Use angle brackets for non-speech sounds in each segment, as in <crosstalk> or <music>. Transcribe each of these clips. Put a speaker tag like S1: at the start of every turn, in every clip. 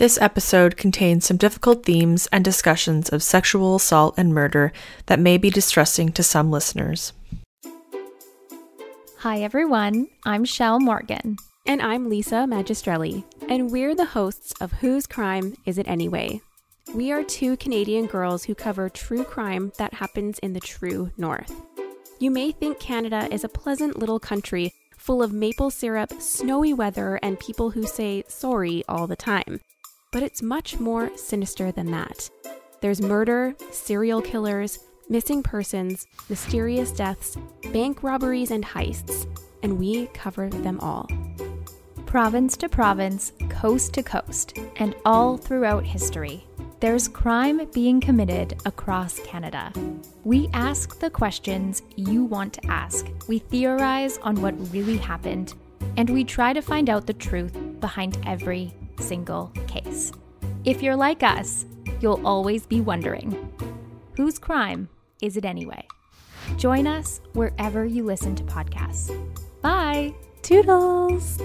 S1: This episode contains some difficult themes and discussions of sexual assault and murder that may be distressing to some listeners.
S2: Hi, everyone. I'm Shell Morgan.
S3: And I'm Lisa Magistrelli, and we're the hosts of Whose Crime Is It Anyway? We are two Canadian girls who cover true crime that happens in the true North. You may think Canada is a pleasant little country full of maple syrup, snowy weather, and people who say sorry all the time. But it's much more sinister than that. There's murder, serial killers, missing persons, mysterious deaths, bank robberies, and heists, and we cover them all.
S2: Province to province, coast to coast, and all throughout history, there's crime being committed across Canada. We ask the questions you want to ask. We theorize on what really happened, and we try to find out the truth behind every single case. If you're like us, you'll always be wondering whose crime is it anyway? Join us wherever you listen to podcasts. Bye!
S3: Toodles!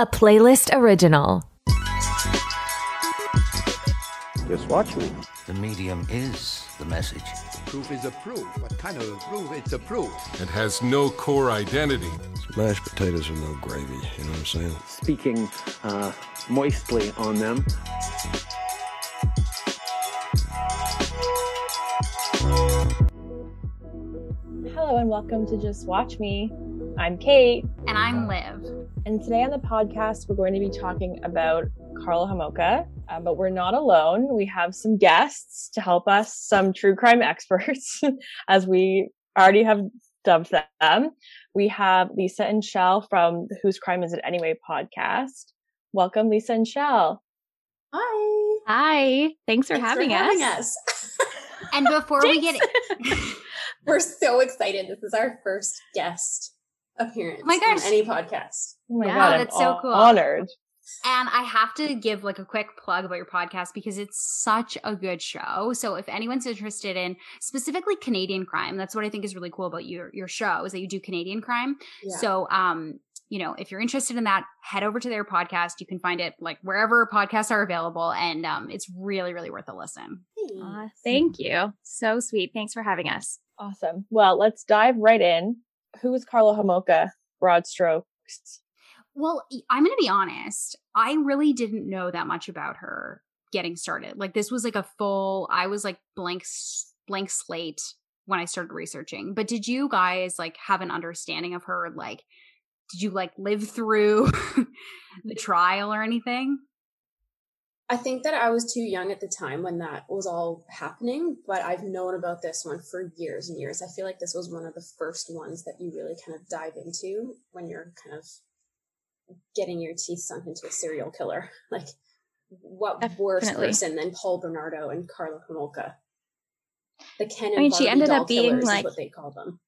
S4: A playlist original.
S5: Just watch me.
S6: The medium is the message.
S7: Proof is a proof. What kind of a proof? It's a proof.
S8: It has no core identity.
S9: Mashed potatoes are no gravy, you know what I'm saying?
S10: Speaking uh, moistly on them.
S11: Hello and welcome to Just Watch Me. I'm Kate.
S12: And I'm Liv.
S11: And today on the podcast, we're going to be talking about Karla Homolka, uh, but we're not alone. We have some guests to help us, some true crime <laughs> experts, as we already have dubbed them. We have Lisa and Shell from the Whose Crime Is It Anyway podcast. Welcome, Lisa and Shell.
S13: Hi.
S2: Hi. Thanks for,
S13: Thanks
S2: having,
S13: for
S2: us.
S13: having us. <laughs>
S12: and before we get <laughs>
S13: We're so excited. This is our first guest appearance
S12: Oh my gosh.
S13: on any podcast.
S11: Oh my
S12: Yeah,
S11: God, I'm
S12: that's so cool.
S11: Honored.
S12: And I have to give like a quick plug about your podcast because it's such a good show. So if anyone's interested in specifically Canadian crime, that's what I think is really cool about your your show is that you do Canadian crime.
S13: Yeah.
S12: So um you know, if you're interested in that, head over to their podcast. You can find it like wherever podcasts are available and um it's really really worth a listen.
S2: Aw, thank you. So sweet. Thanks for having us.
S11: Awesome. Well, let's dive right in. Who is Karla Homolka? Broad strokes.
S12: Well, I'm going to be honest. I really didn't know that much about her getting started. Like this was like a full I was like blank blank slate when I started researching. But did you guys like have an understanding of her like did you like live through <laughs> the trial or anything?
S13: I think that I was too young at the time when that was all happening, but I've known about this one for years and years. I feel like this was one of the first ones that you really kind of dive into when you're kind of getting your teeth sunk into a serial killer. <laughs> Like, what worse
S2: Definitely.
S13: person than Paul Bernardo and Karla Homolka? The Ken
S2: I mean, she ended up being, like-
S13: what they call them.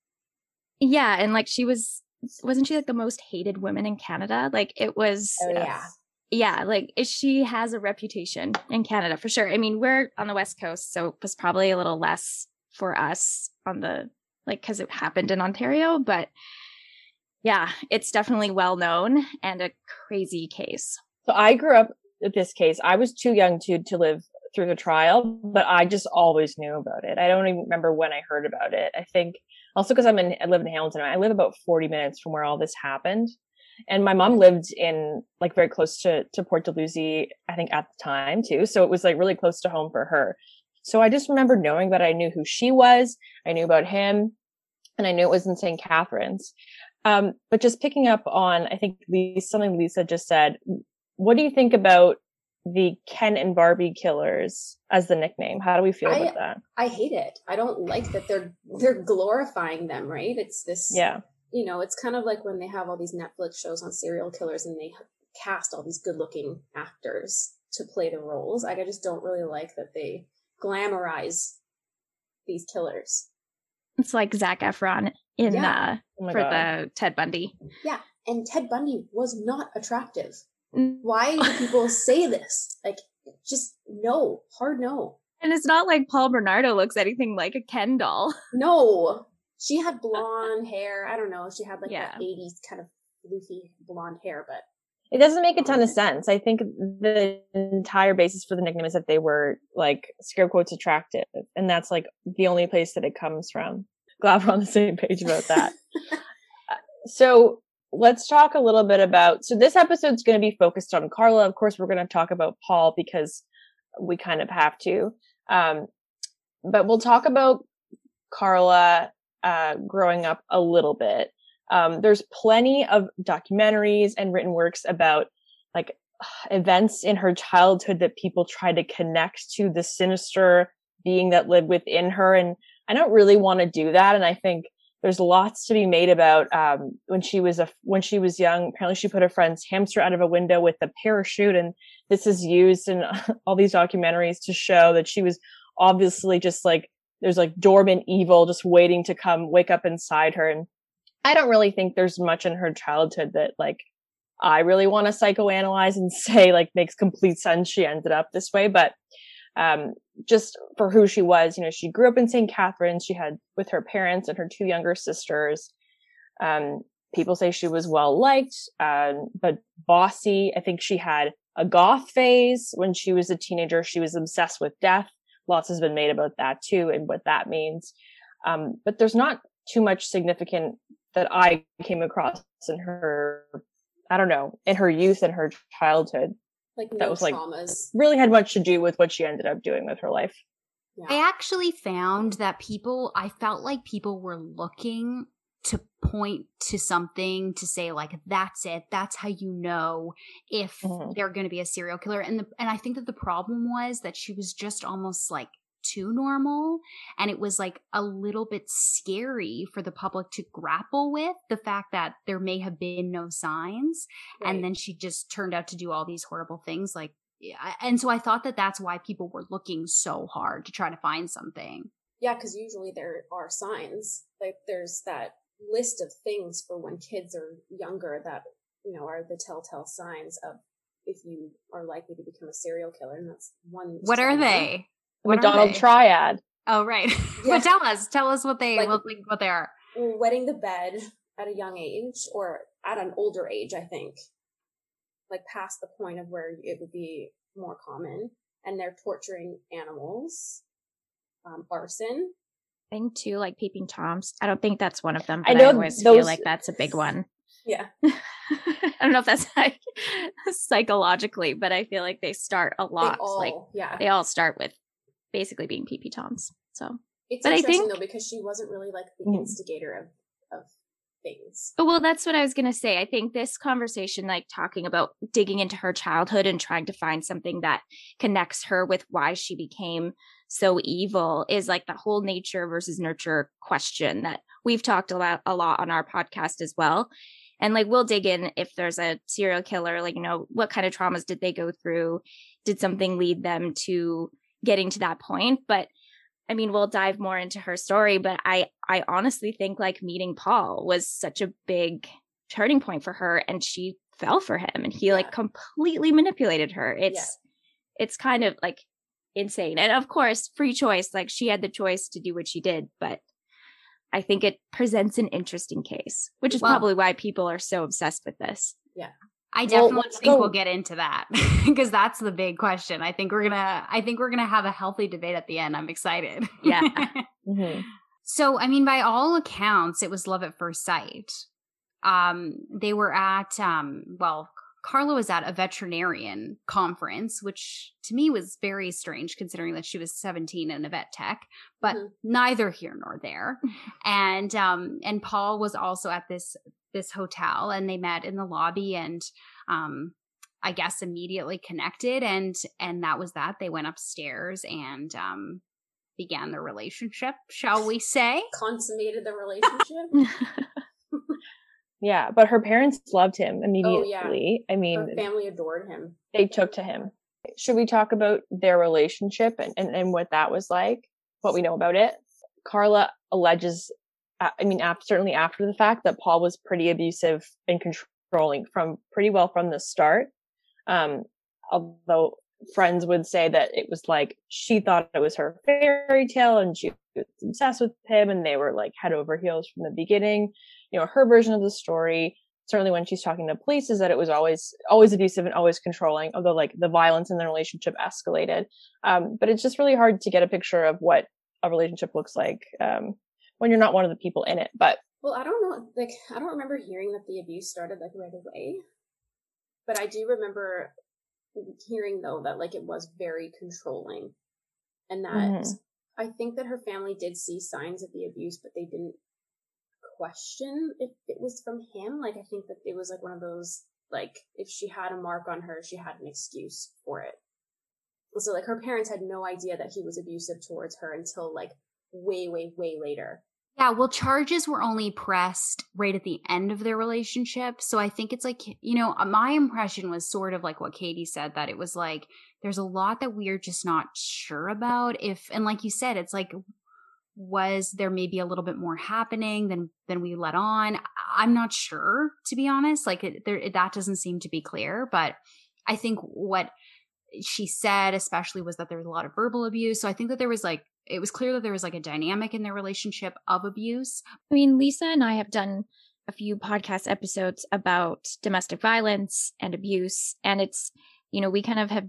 S2: Yeah, and like she was wasn't she like the most hated woman in Canada? Like it was
S13: Oh yeah.
S2: yeah, like she has a reputation in Canada for sure. I mean, we're on the West Coast, so it was probably a little less for us on the like because it happened in Ontario, but yeah, it's definitely well known and a crazy case.
S11: So I grew up with this case. I was too young to to live through the trial, but I just always knew about it. I don't even remember when I heard about it. I think Also, because I'm in, I live in Hamilton. I live about 40 minutes from where all this happened. And my mom lived in like very close to, to Port Dalhousie, I think at the time too. So it was like really close to home for her. So I just remember knowing that I knew who she was. I knew about him and I knew it was in St. Catharines. Um, but just picking up on, I think Lisa, something Lisa just said, what do you think about the Ken and Barbie killers as the nickname? How do we feel
S13: I,
S11: about that?
S13: I hate it. I don't like that they're they're glorifying them, right? It's this
S11: Yeah.
S13: You know, it's kind of like when they have all these Netflix shows on serial killers and they cast all these good-looking actors to play the roles. Like I just don't really like that they glamorize these killers.
S14: It's like Zac Efron in
S13: Yeah.
S14: uh
S11: Oh
S14: for
S11: God.
S14: the Ted Bundy.
S13: Yeah, and Ted Bundy was not attractive. Why do <laughs> people say this? Like, just no, hard no.
S14: And it's not like Paul Bernardo looks anything like a Ken doll. <laughs>
S13: No, she had blonde hair. I don't know. She had like
S14: Yeah.
S13: that '80s kind of floofy blonde hair, but
S11: It doesn't make a ton of sense. I think the entire basis for the nickname is that they were like scare quotes attractive. And that's like the only place that it comes from. Glad we're on the same page about that. <laughs> So let's talk a little bit about, so this episode's going to be focused on Karla. Of course, we're going to talk about Paul because we kind of have to. Um, but we'll talk about Karla, uh, growing up a little bit. Um, there's plenty of documentaries and written works about like <sighs> events in her childhood that people try to connect to the sinister being that lived within her. And I don't really want to do that. And I think there's lots to be made about um, when she was a when she was young. Apparently, she put her friend's hamster out of a window with a parachute, and this is used in <laughs> all these documentaries to show that she was obviously just like there's like dormant evil just waiting to come wake up inside her. And I don't really think there's much in her childhood that like I really want to psychoanalyze and <laughs> say like makes complete sense she ended up this way, but um, just for who she was, you know, she grew up in St. Catharines. She had with her parents and her two younger sisters. Um, people say she was well liked, um, but bossy. I think she had a goth phase when she was a teenager. She was obsessed with death. Lots has been made about that too and what that means. Um, but there's not too much significant that I came across in her, I don't know, in her youth and her childhood
S13: like no
S11: that was like
S13: traumas.
S11: really had much to do with what she ended up doing with her life.
S12: I actually found that people, I felt like people were looking to point to something to say like that's it that's how you know if
S11: Mhm.
S12: they're going to be a serial killer and the, and I think that the problem was that she was just almost like too normal and it was like a little bit scary for the public to grapple with the fact that there may have been no signs and then she just turned out to do all these horrible things like and so I thought that that's why people were looking so hard to try to find something.
S13: Yeah, because usually there are signs. Like there's that list of things for when kids are younger that you know are the telltale signs of if you are likely to become a serial killer, and that's one.
S12: What are they?
S11: The
S12: What
S11: McDonald triad.
S12: Oh, right. <laughs>
S13: Yeah.
S12: but tell us, tell us what they
S13: Like-
S12: what, what they are.
S13: Wetting the bed at a young age, or at an older age, I think, like past the point of where it would be more common, and they're torturing animals, um, arson.
S14: I think too, like peeping toms. I don't think that's one of them,
S11: I
S14: but I,
S11: know
S14: always feel like that's a big one. <laughs>
S13: Yeah, <laughs>
S14: I don't know if that's like psychologically, but I feel like they start a lot.
S13: all-
S14: like
S13: yeah.
S14: they all start with basically being peepee toms. So,
S13: it's
S14: but I
S13: interesting
S14: think
S13: though because she wasn't really like the
S11: Mm.
S13: instigator of of things.
S14: Oh, well, that's what I was going to say. I think this conversation, like talking about digging into her childhood and trying to find something that connects her with why she became so evil, is like the whole nature versus nurture question that we've talked a lot, a lot on our podcast as well. And like, we'll dig in if there's a serial killer, like, you know, what kind of traumas did they go through? Did something lead them to getting to that point? But I mean, we'll dive more into her story, but I I honestly think like meeting Paul was such a big turning point for her and she fell for him and he like completely manipulated her. It's it's kind of like insane. And of course, free choice, like she had the choice to do what she did, but I think it presents an interesting case, which is probably why people are so obsessed with this.
S13: Yeah.
S12: I definitely
S11: let's
S12: think
S11: go-
S12: we'll get into that <laughs> because that's the big question. I think we're gonna I think we're gonna have a healthy debate at the end. I'm excited.
S14: Yeah. <laughs>
S11: Mhm.
S12: So, I mean, by all accounts, it was love at first sight. Um, they were at, um, well, Karla was at a veterinarian conference, which to me was very strange considering that she was 17 and a vet tech, but mm-hmm. neither here nor there. <laughs> and um and Paul was also at this this hotel and they met in the lobby and um I guess immediately connected and and that was that. They went upstairs and um began the relationship, shall we say?
S13: Consummated the relationship. <laughs>
S11: Yeah, but her parents loved him immediately. Oh, yeah. I mean,
S13: her family adored him.
S11: They took to him. Should we talk about their relationship and, and, and what that was like? What we know about it? Karla alleges, I mean, after, certainly after the fact, that Paul was pretty abusive and controlling from pretty well from the start. Um, although friends would say that it was like she thought it was her fairy tale and she was obsessed with him and they were like head over heels from the beginning you know, her version of the story, certainly when she's talking to police, is that it was always, always abusive and always controlling, although like the violence in the relationship escalated. Um, but it's just really hard to get a picture of what a relationship looks like, um, when you're not one of the people in it. But
S13: well, I don't know, like, I don't remember hearing that the abuse started like right away, but I do remember hearing though that like it was very controlling and that mm-hmm. I think that her family did see signs of the abuse, but they didn't question if it was from him. Like I think that it was like one of those like if she had a mark on her, she had an excuse for it. So like her parents had no idea that he was abusive towards her until like way, way, way later.
S12: Yeah, well, charges were only pressed right at the end of their relationship. So I think it's like, you know, uh, my impression was sort of like what Katie said that it was like, there's a lot that we're just not sure about. If, and like you said, it's like, was there maybe a little bit more happening than than we let on i'm not sure to be honest like it, there that doesn't seem to be clear but i think what she said especially was that there was a lot of verbal abuse. So i think that there was like it was clear that there was like a dynamic in their relationship of abuse.
S14: I mean lisa and i have done a few podcast episodes about domestic violence and abuse and it's you know we kind of have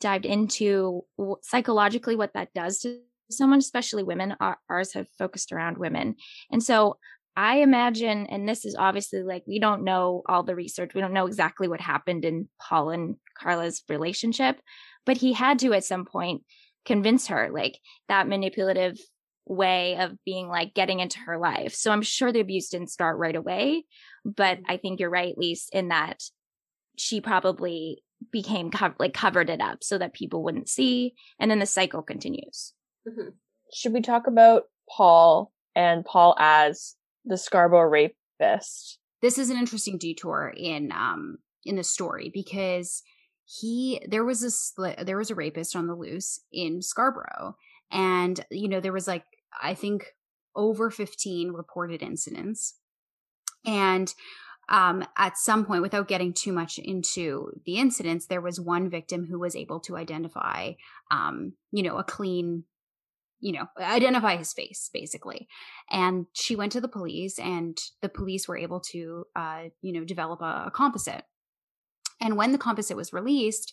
S14: dived into psychologically what that does to someone, especially women, ours have focused around women. And so I imagine, and this is obviously like we don't know all the research, we don't know exactly what happened in Paul and Karla's relationship, but he had to at some point convince her like that manipulative way of being like getting into her life. So I'm sure the abuse didn't start right away, but mm-hmm. I think you're right, Lise, in that she probably became co- like covered it up so that people wouldn't see, and then the cycle continues.
S11: Mm-hmm. Should we talk about Paul and Paul as the Scarborough rapist?
S12: This is an interesting detour in um in the story because he there was a there was a rapist on the loose in Scarborough and you know there was like I think over 15 reported incidents and um, at some point, without getting too much into the incidents, there was one victim who was able to identify, um, you know, a clean you know, identify his face basically. And she went to the police and the police were able to, uh, you know, develop a, a composite. And when the composite was released,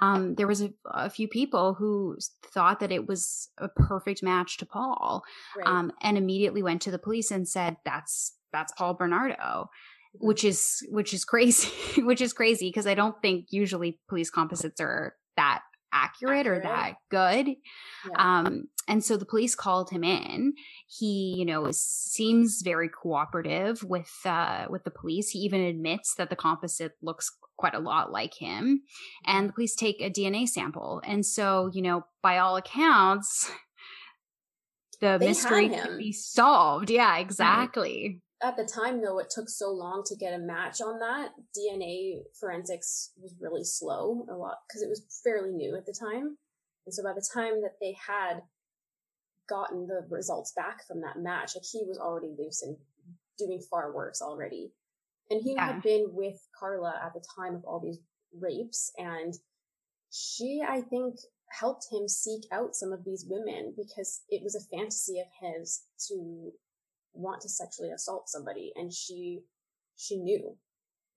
S12: um, there was a, a, few people who thought that it was a perfect match to Paul, right. um, and immediately went to the police and said, "That's that's Paul Bernardo," mm-hmm. which is which is crazy, <laughs> which is crazy because I don't think usually police composites are that accurate, accurate. or that good. Yeah. Um, and so the police called him in. He, you know, seems very cooperative with uh, with the police. He even admits that the composite looks quite a lot like him. And the police take a DNA sample. And so, you know, by all accounts, the they mystery can be solved. Yeah, exactly
S13: at the time though it took so long to get a match on that dna forensics was really slow a lot because it was fairly new at the time and so by the time that they had gotten the results back from that match like he was already loose and doing far worse already and he yeah. had been with karla at the time of all these rapes and she i think helped him seek out some of these women because it was a fantasy of his to want to sexually assault somebody and she she knew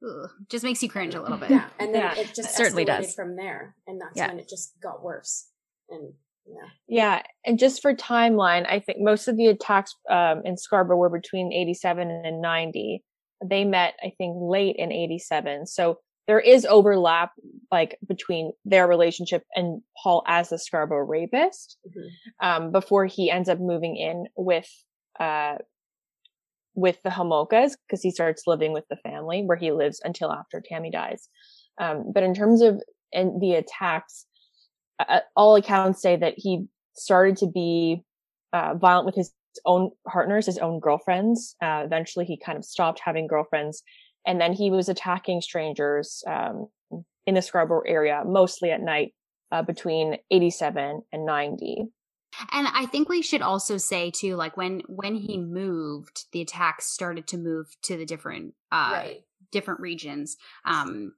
S12: Ugh, just makes you cringe a little bit
S13: yeah and then yeah, it just it certainly does from there and that's yeah. when it just got worse and Yeah.
S11: Yeah, and just for timeline, I think most of the attacks um, in Scarborough were between 87 and 90. They met, I think, late in 87. So there is overlap, like between their relationship and Paul as the Scarborough rapist, mm-hmm. um, before he ends up moving in with, uh, with the Homolkas because he starts living with the family where he lives until after Tammy dies. Um, but in terms of and the attacks, uh, all accounts say that he started to be uh, violent with his own partners, his own girlfriends. Uh, eventually, he kind of stopped having girlfriends, and then he was attacking strangers um, in the Scarborough area, mostly at night, uh, between 87 and 90.
S12: And I think we should also say too, like when when he moved, the attacks started to move to the different uh, right. different regions. Um,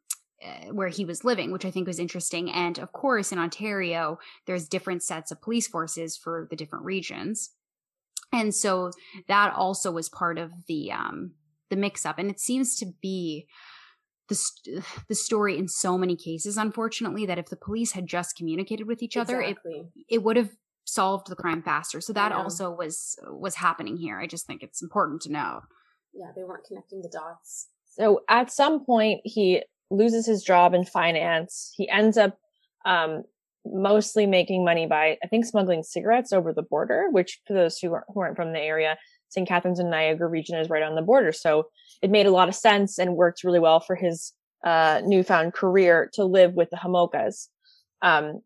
S12: uh, where he was living, which I think was interesting. And of course, in Ontario, there's different sets of police forces for the different regions, and so that also was part of the um, the mix up. And it seems to be the st- the story in so many cases, unfortunately, that if the police had just communicated with each other,
S13: exactly.
S12: it it would have solved the crime faster. So that also was was happening here. I just think it's important to know.
S13: Yeah, they weren't connecting the dots.
S11: So at some point, he loses his job in finance. He ends up um, mostly making money by, I think, smuggling cigarettes over the border, which for those who aren't, who aren't from the area, St. Catharines and Niagara region is right on the border. So it made a lot of sense and worked really well for his uh, newfound career to live with the Homolkas. Um,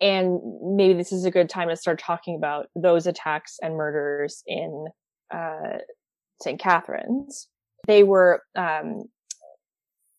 S11: and maybe this is a good time to start talking about those attacks and murders in uh, St. Catharines. They were um,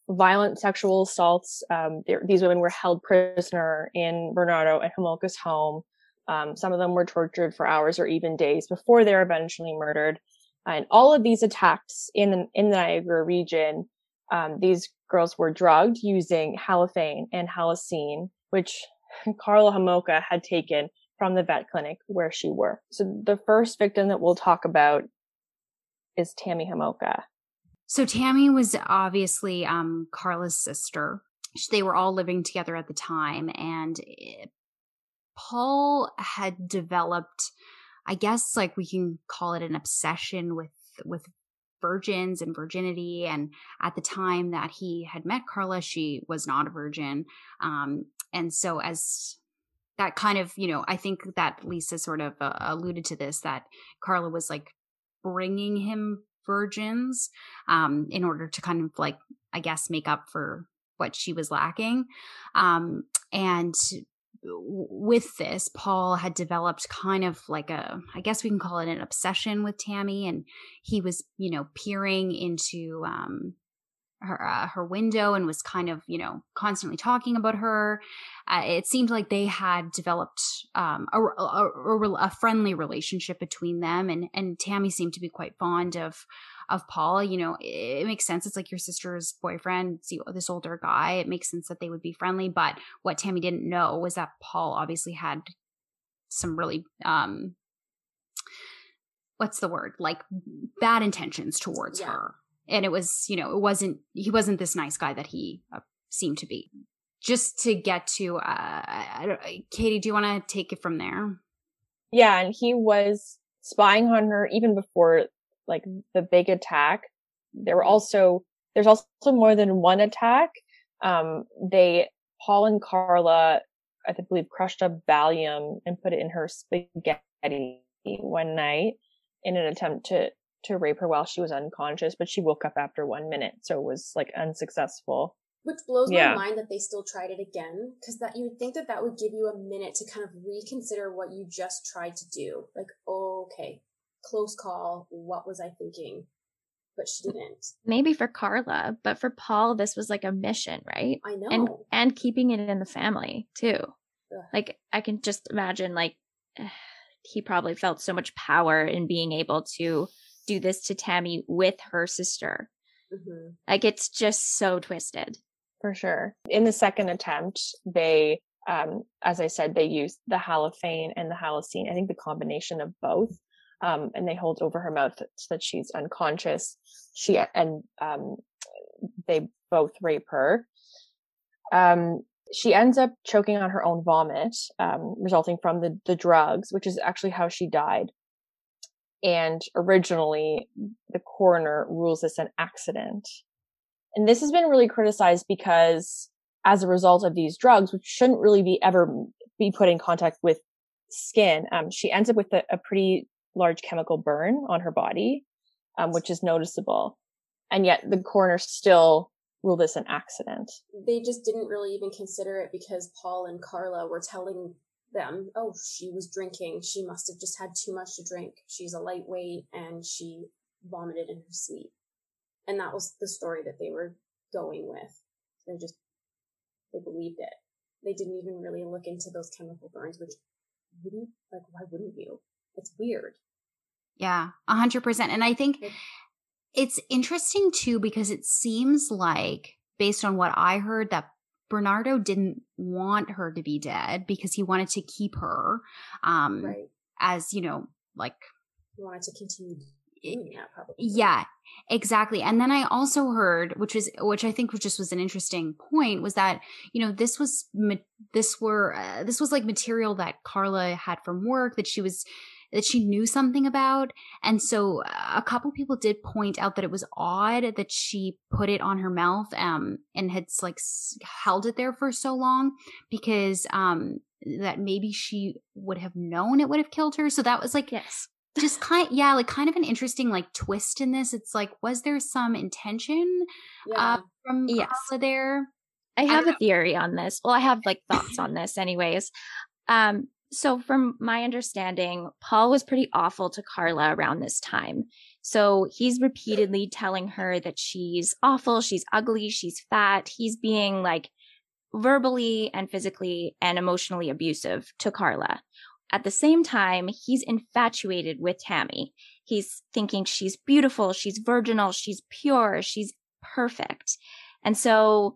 S11: violent sexual assaults. Um, these women were held prisoner in Bernardo and Homolka's home. Um, some of them were tortured for hours or even days before they were eventually murdered. And all of these attacks in the, in the Niagara region, um, these girls were drugged using halothane and Halcion, which <laughs> Karla Homolka had taken from the vet clinic where she worked. So the first victim that we'll talk about is Tammy Homolka.
S12: So Tammy was obviously um, Karla's sister. They were all living together at the time, and it, Paul had developed, I guess, like we can call it an obsession with with virgins and virginity. And at the time that he had met Karla, she was not a virgin, um, and so as that kind of, you know, I think that Lisa sort of uh, alluded to this that Karla was like bringing him virgins um, in order to kind of like, I guess, make up for what she was lacking. Um, and with this, Paul had developed kind of like a, I guess we can call it an obsession with Tammy. And he was, you know, peering into, um, her uh, her window and was kind of you know constantly talking about her. Uh, it seemed like they had developed um, a, a, a, friendly relationship between them, and and Tammy seemed to be quite fond of of Paul. You know, it, it makes sense. It's like your sister's boyfriend, see this older guy. It makes sense that they would be friendly. But what Tammy didn't know was that Paul obviously had some really um what's the word like bad intentions towards yeah. her and it was you know it wasn't he wasn't this nice guy that he uh, seemed to be just to get to uh katie do you want to take it from there
S11: yeah and he was spying on her even before like the big attack there were also there's also more than one attack um they paul and Karla, i believe crushed up valium and put it in her spaghetti one night in an attempt to to rape her while she was unconscious, but she woke up after one minute, so it was like unsuccessful.
S13: Which blows yeah. my mind that they still tried it again, because that you would think that that would give you a minute to kind of reconsider what you just tried to do. Like, okay, close call. What was I thinking? But she didn't.
S14: Maybe for Karla, but for Paul, this was like a mission, right?
S13: I know,
S14: and and keeping it in the family too. Ugh. Like I can just imagine, like <sighs> he probably felt so much power in being able to do this to Tammy with her sister. Mm-hmm. Like it's just so twisted.
S11: For sure. In the second attempt, they, um, as I said, they used the halothane and the Halcion. I think the combination of both. Um, and they hold over her mouth so that she's unconscious. She and um, they both rape her. Um, she ends up choking on her own vomit, um, resulting from the, the drugs, which is actually how she died. And originally, the coroner rules this an accident. And this has been really criticized because as a result of these drugs, which shouldn't really be ever be put in contact with skin, um, she ends up with a, a, pretty large chemical burn on her body, um, which is noticeable. And yet the coroner still ruled this an accident.
S13: They just didn't really even consider it because Paul and Karla were telling them, oh, she was drinking. She must have just had too much to drink. She's a lightweight and she vomited in her sleep. And that was the story that they were going with. They just, they believed it. They didn't even really look into those chemical burns, which wouldn't, like, why wouldn't you? It's weird.
S12: Yeah, a hundred percent. And I think it's interesting too, because it seems like based on what I heard that Bernardo didn't want her to be dead because he wanted to keep her, um, right. as, you know, like.
S13: He wanted to continue that probably.
S12: Yeah, exactly. And then I also heard, which was, which I think was just was an interesting point, was that you know this was this were uh, this was like material that Karla had from work that she was that she knew something about. And so a couple people did point out that it was odd that she put it on her mouth um, and had like held it there for so long because um, that maybe she would have known it would have killed her. So that was like,
S14: yes. <laughs>
S12: Just kind, yeah, like kind of an interesting like twist in this. It's like, was there some intention yeah. uh, from yes. Karla there?
S14: I have I a theory on this. Well, I have like thoughts <laughs> on this, anyways. Um, so, from my understanding, Paul was pretty awful to Karla around this time. So, he's repeatedly telling her that she's awful, she's ugly, she's fat. He's being like verbally and physically and emotionally abusive to Karla. At the same time, he's infatuated with Tammy. He's thinking she's beautiful, she's virginal, she's pure, she's perfect. And so,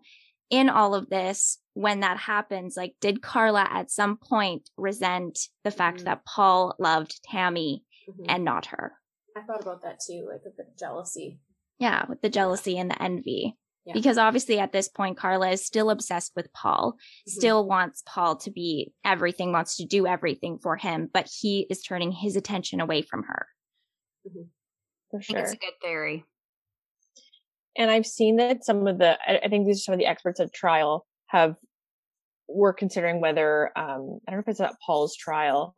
S14: in all of this, when that happens, like, did Karla at some point resent the fact mm-hmm. that Paul loved Tammy mm-hmm. and not her?
S13: I thought about that too, like a bit of jealousy.
S14: Yeah, with the jealousy and the envy. Yeah. Because obviously at this point, Karla is still obsessed with Paul, mm-hmm. still wants Paul to be everything, wants to do everything for him, but he is turning his attention away from her.
S11: Mm-hmm. For sure.
S12: It's a good theory.
S11: And I've seen that some of the, I think these are some of the experts at trial have we're considering whether um, I don't know if it's at Paul's trial.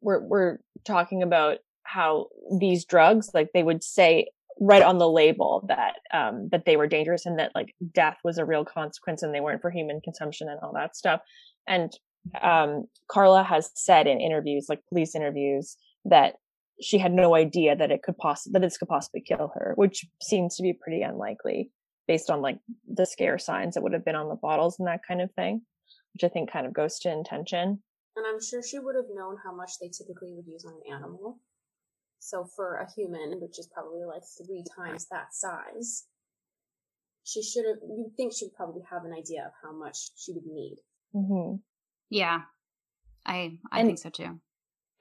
S11: We're we're talking about how these drugs, like they would say right on the label that um, that they were dangerous and that like death was a real consequence and they weren't for human consumption and all that stuff. And um, Karla has said in interviews, like police interviews, that she had no idea that it could possibly that this could possibly kill her, which seems to be pretty unlikely based on like the scare signs that would have been on the bottles and that kind of thing, which I think kind of goes to intention.
S13: And I'm sure she would have known how much they typically would use on an animal. So for a human, which is probably like three times that size, she should have, you'd think she would probably have an idea of how much she would need.
S11: Mm-hmm.
S12: Yeah. I, I and think so too.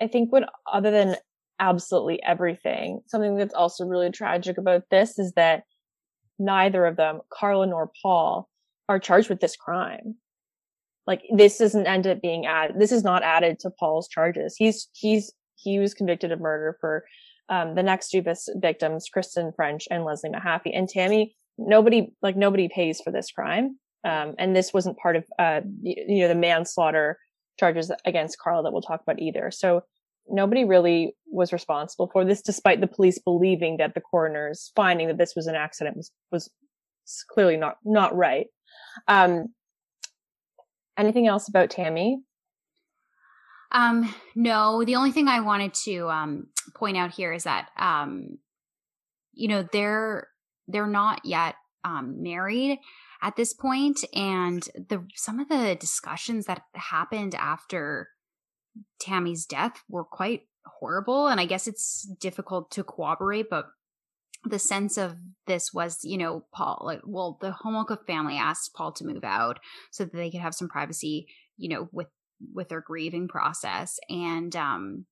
S11: I think what, other than absolutely everything, something that's also really tragic about this is that neither of them, Karla nor Paul, are charged with this crime. Like this doesn't end up being added. This is not added to Paul's charges. He's he's he was convicted of murder for um, the next two victims, Kristen French and Leslie Mahaffey, and Tammy. Nobody like nobody pays for this crime, um, and this wasn't part of uh, you know the manslaughter charges against Karla that we'll talk about either. So nobody really was responsible for this, despite the police believing that the coroner's finding that this was an accident was, was clearly not, not right. Um, anything else about Tammy?
S12: Um, no, the only thing I wanted to, um, point out here is that, um, you know, they're, they're not yet, um, married at this point and the, some of the discussions that happened after, Tammy's death were quite horrible. And I guess it's difficult to corroborate, but the sense of this was, you know, Paul, like, well, the Homolka family asked Paul to move out so that they could have some privacy, you know, with with their grieving process. And um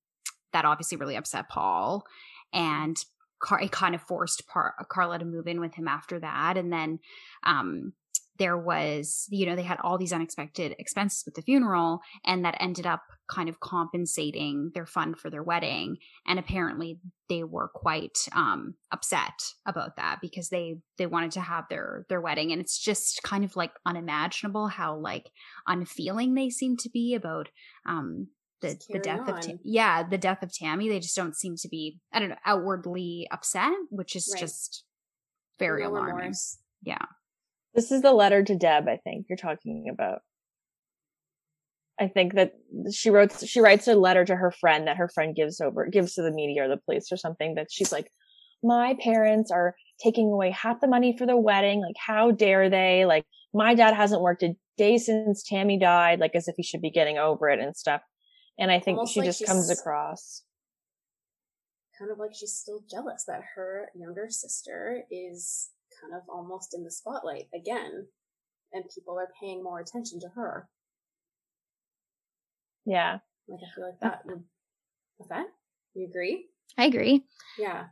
S12: that obviously really upset Paul. And Car- it kind of forced Par- Karla to move in with him after that. And then um there was, you know, they had all these unexpected expenses with the funeral, and that ended up kind of compensating their fund for their wedding. And apparently, they were quite um, upset about that because they they wanted to have their their wedding, and it's just kind of like unimaginable how like unfeeling they seem to be about um, the, the death on. of Tam- yeah the death of Tammy. They just don't seem to be I don't know outwardly upset, which is right. just very no alarming. Remorse. Yeah.
S11: This is the letter to Deb, I think you're talking about. I think that she wrote she writes a letter to her friend that her friend gives over gives to the media or the police or something that she's like my parents are taking away half the money for the wedding. Like how dare they? Like my dad hasn't worked a day since Tammy died like as if he should be getting over it and stuff. And I think Almost she like just comes across.
S13: kind of like she's still jealous that her younger sister is kind of almost in the spotlight again, and people are paying more attention to her.
S11: Yeah.
S13: Like I feel like that would with that? You agree?
S14: I agree.
S13: Yeah.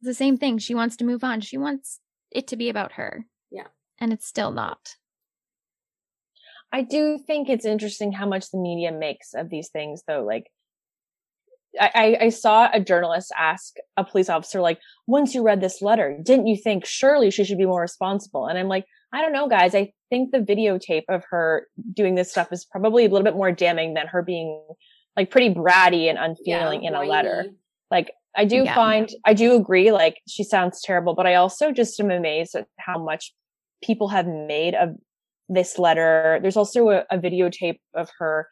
S14: It's the same thing. She wants to move on. She wants it to be about her.
S13: Yeah.
S14: And it's still not.
S11: I do think it's interesting how much the media makes of these things though. Like I, I saw a journalist ask a police officer, like, once you read this letter, didn't you think surely she should be more responsible? And I'm like, I don't know, guys. I think the videotape of her doing this stuff is probably a little bit more damning than her being like pretty bratty and unfeeling yeah, in a letter. Like, I do yeah. find, I do agree, like, she sounds terrible, but I also just am amazed at how much people have made of this letter. There's also a, a videotape of her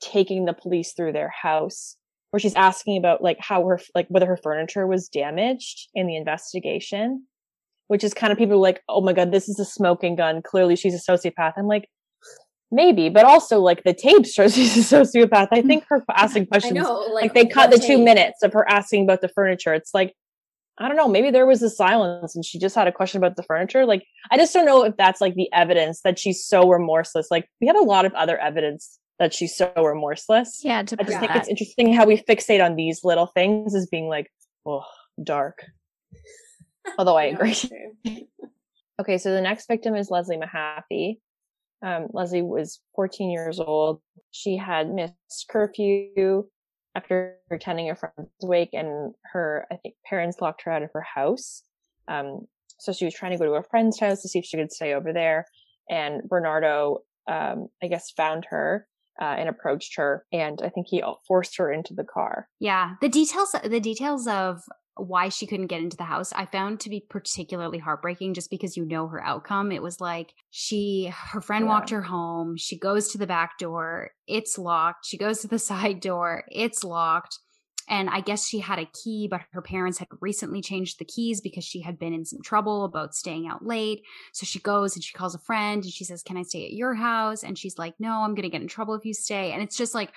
S11: taking the police through their house where she's asking about like how her like whether her furniture was damaged in the investigation which is kind of people like oh my god this is a smoking gun. Clearly she's a sociopath. I'm like maybe but also like the tape shows <laughs> she's a sociopath. I think her <laughs> asking questions know, like, like, they cut the two minutes of her asking about the furniture. It's like i don't know maybe there was a silence and she just had a question about the furniture. Like i just don't know if that's like the evidence that she's so remorseless. Like we have a lot of other evidence that she's so remorseless.
S14: Yeah,
S11: I just think it's interesting how we fixate on these little things as being like, oh, dark. Although I <laughs> agree. <laughs> okay, so the next victim is Leslie Mahaffey. Um, Leslie was 14 years old. She had missed curfew after attending a friend's wake, and her, I think, parents locked her out of her house. Um, so she was trying to go to a friend's house to see if she could stay over there. And Bernardo, um, I guess, found her uh, and approached her, and I think he forced her into the car.
S12: Yeah, the details the details of why she couldn't get into the house I found to be particularly heartbreaking just because you know her outcome. It was like she her friend yeah. walked her home, she goes to the back door, it's locked. She goes to the <laughs> side door, it's locked. And I guess she had a key, but her parents had recently changed the keys because she had been in some trouble about staying out late. So she goes and she calls a friend and she says, Can I stay at your house? And she's like, No, I'm going to get in trouble if you stay. And it's just like,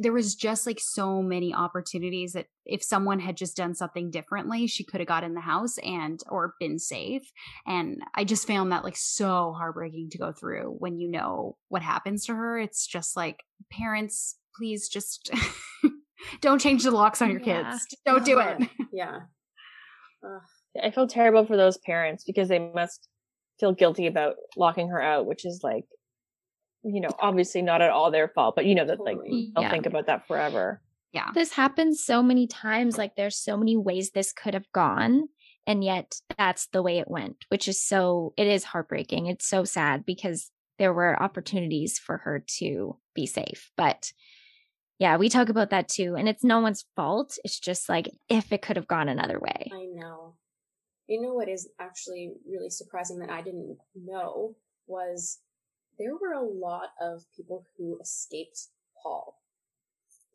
S12: there was just like so many opportunities that if someone had just done something differently she could have got in the house and or been safe and i just found that like so heartbreaking to go through when you know what happens to her it's just like parents please just <laughs> Don't change the locks on your yeah. kids. Don't do it. <laughs> <laughs>
S13: yeah.
S11: Ugh. I feel terrible for those parents because they must feel guilty about locking her out, which is like, you know, obviously not at all their fault, but you know that like they'll yeah. think about that forever.
S12: Yeah.
S14: This happens so many times. Like there's so many ways this could have gone. And yet that's the way it went, which is so, it is heartbreaking. It's so sad because there were opportunities for her to be safe. But yeah, we talk about that too. And it's no one's fault. It's just like if it could have gone another way.
S13: I know. You know what is actually really surprising that I didn't know was there were a lot of people who escaped Paul.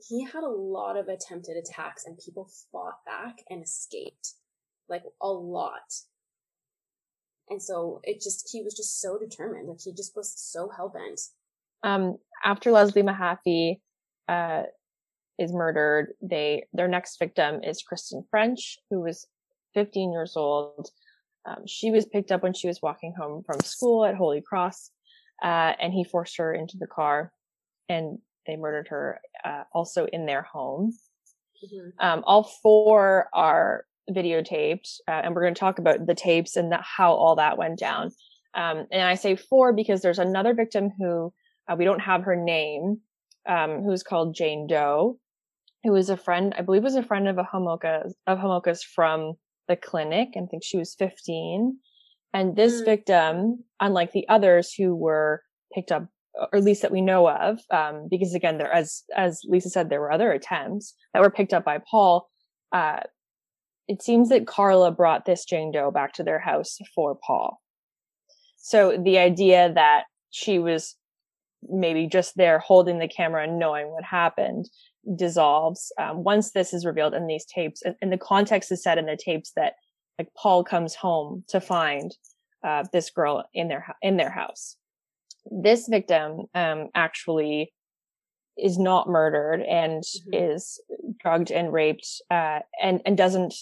S13: He had a lot of attempted attacks and people fought back and escaped. Like a lot. And so it just, he was just so determined. Like he just was so hell bent.
S11: Um, after Leslie Mahaffey, uh, is murdered. They their next victim is Kristen French, who was 15 years old. Um, she was picked up when she was walking home from school at Holy Cross, uh, and he forced her into the car, and they murdered her uh, also in their home. Mm-hmm. Um, all four are videotaped, uh, and we're going to talk about the tapes and the, how all that went down. Um, and I say four because there's another victim who uh, we don't have her name, um, who's called Jane Doe, who was a friend, I believe was a friend of a Homoka of Homolka's from the clinic I think she was 15. And this mm. victim, unlike the others who were picked up, or at least that we know of, um, because again, there, as, as Lisa said, there were other attempts that were picked up by Paul. Uh, it seems that Carla brought this Jane Doe back to their house for Paul. So the idea that she was maybe just there holding the camera and knowing what happened dissolves um, once this is revealed in these tapes and, and, the context is set in the tapes that like paul comes home to find uh, this girl in their in their house this victim um, actually is not murdered and mm-hmm. is drugged and raped uh, and and doesn't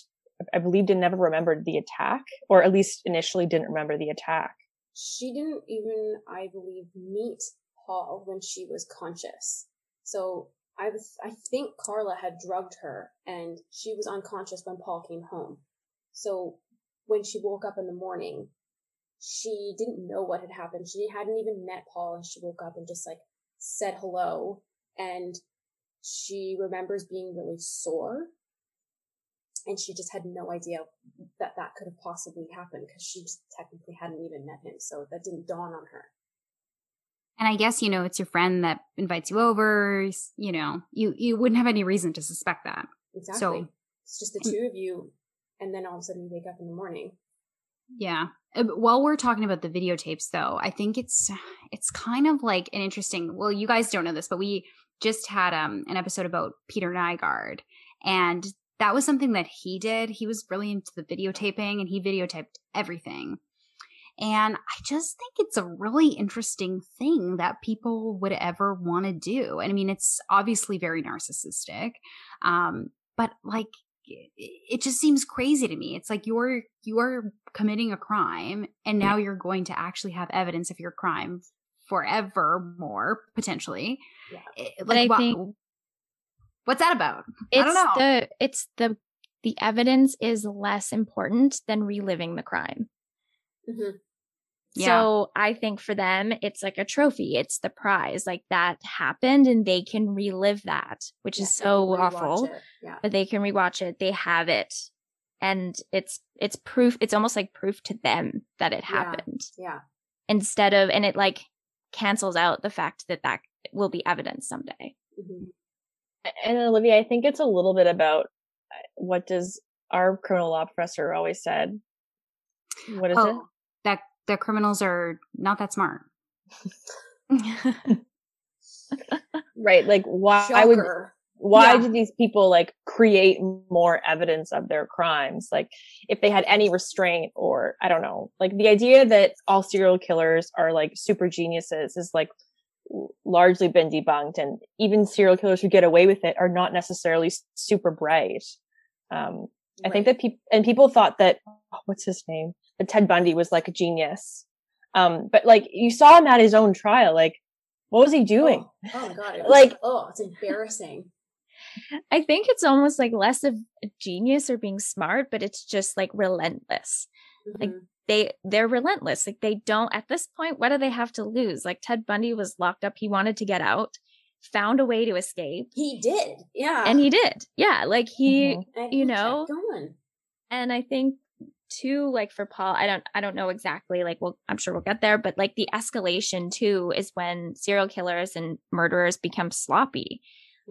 S11: i believe did never remembered the attack or at least initially didn't remember the attack
S13: she didn't even i believe meet paul when she was conscious so I was, I think Karla had drugged her and she was unconscious when Paul came home. So when she woke up in the morning, she didn't know what had happened. She hadn't even met Paul and she woke up and just like said hello and she remembers being really sore and she just had no idea that that could have possibly happened because she just technically hadn't even met him. So that didn't dawn on her.
S12: And I guess, you know, it's your friend that invites you over, you know, you, you wouldn't have any reason to suspect that.
S13: Exactly. So it's just the two of you. And then all of a sudden you wake up in the morning.
S12: Yeah. Uh, while we're talking about the videotapes though, I think it's, it's kind of like an interesting, well, you guys don't know this, but we just had um, an episode about Peter Nygard and that was something that he did. He was really into the videotaping and he videotaped everything. And I just think it's a really interesting thing that people would ever want to do. And I mean, it's obviously very narcissistic. Um, but like, it just seems crazy to me. It's like you're you're committing a crime and now you're going to actually have evidence of your crime forever more potentially. Yeah. Like,
S14: but I think
S12: what's that about?
S14: It's
S12: I don't know.
S14: The, it's the the evidence is less important than reliving the crime. Mm-hmm. Yeah. So I think for them, it's like a trophy. It's the prize. Like that happened and they can relive that, which yeah, is so awful. Yeah. But they can rewatch it. They have it. And it's, it's proof. It's almost like proof to them that it happened.
S13: Yeah.
S14: Instead of, and it like cancels out the fact that that will be evidence someday. Mm-hmm.
S11: And Olivia, I think it's a little bit about uh, what does our criminal law professor always said? What is oh, it?
S12: That the criminals are not that smart. <laughs>
S11: right. Like why Shocker. would why yeah. did these people like create more evidence of their crimes? Like if they had any restraint or I don't know, like the idea that all serial killers are like super geniuses is like largely been debunked and even serial killers who get away with it are not necessarily super bright. Um, I think that people, and people thought that, oh, what's his name? That Ted Bundy was like a genius. Um, but like you saw him at his own trial, like what was he doing?
S13: Oh, oh my god! like, oh, it's embarrassing.
S14: I think it's almost like less of a genius or being smart, but it's just like relentless. Mm-hmm. Like they they're relentless. Like they don't at this point, what do they have to lose? Like Ted Bundy was locked up, he wanted to get out, found a way to escape.
S13: He did. Yeah.
S14: And he did. Yeah. Like he mm-hmm. you know going. And I think too like for paul i don't i don't know exactly like well i'm sure we'll get there but like the escalation too is when serial killers and murderers become sloppy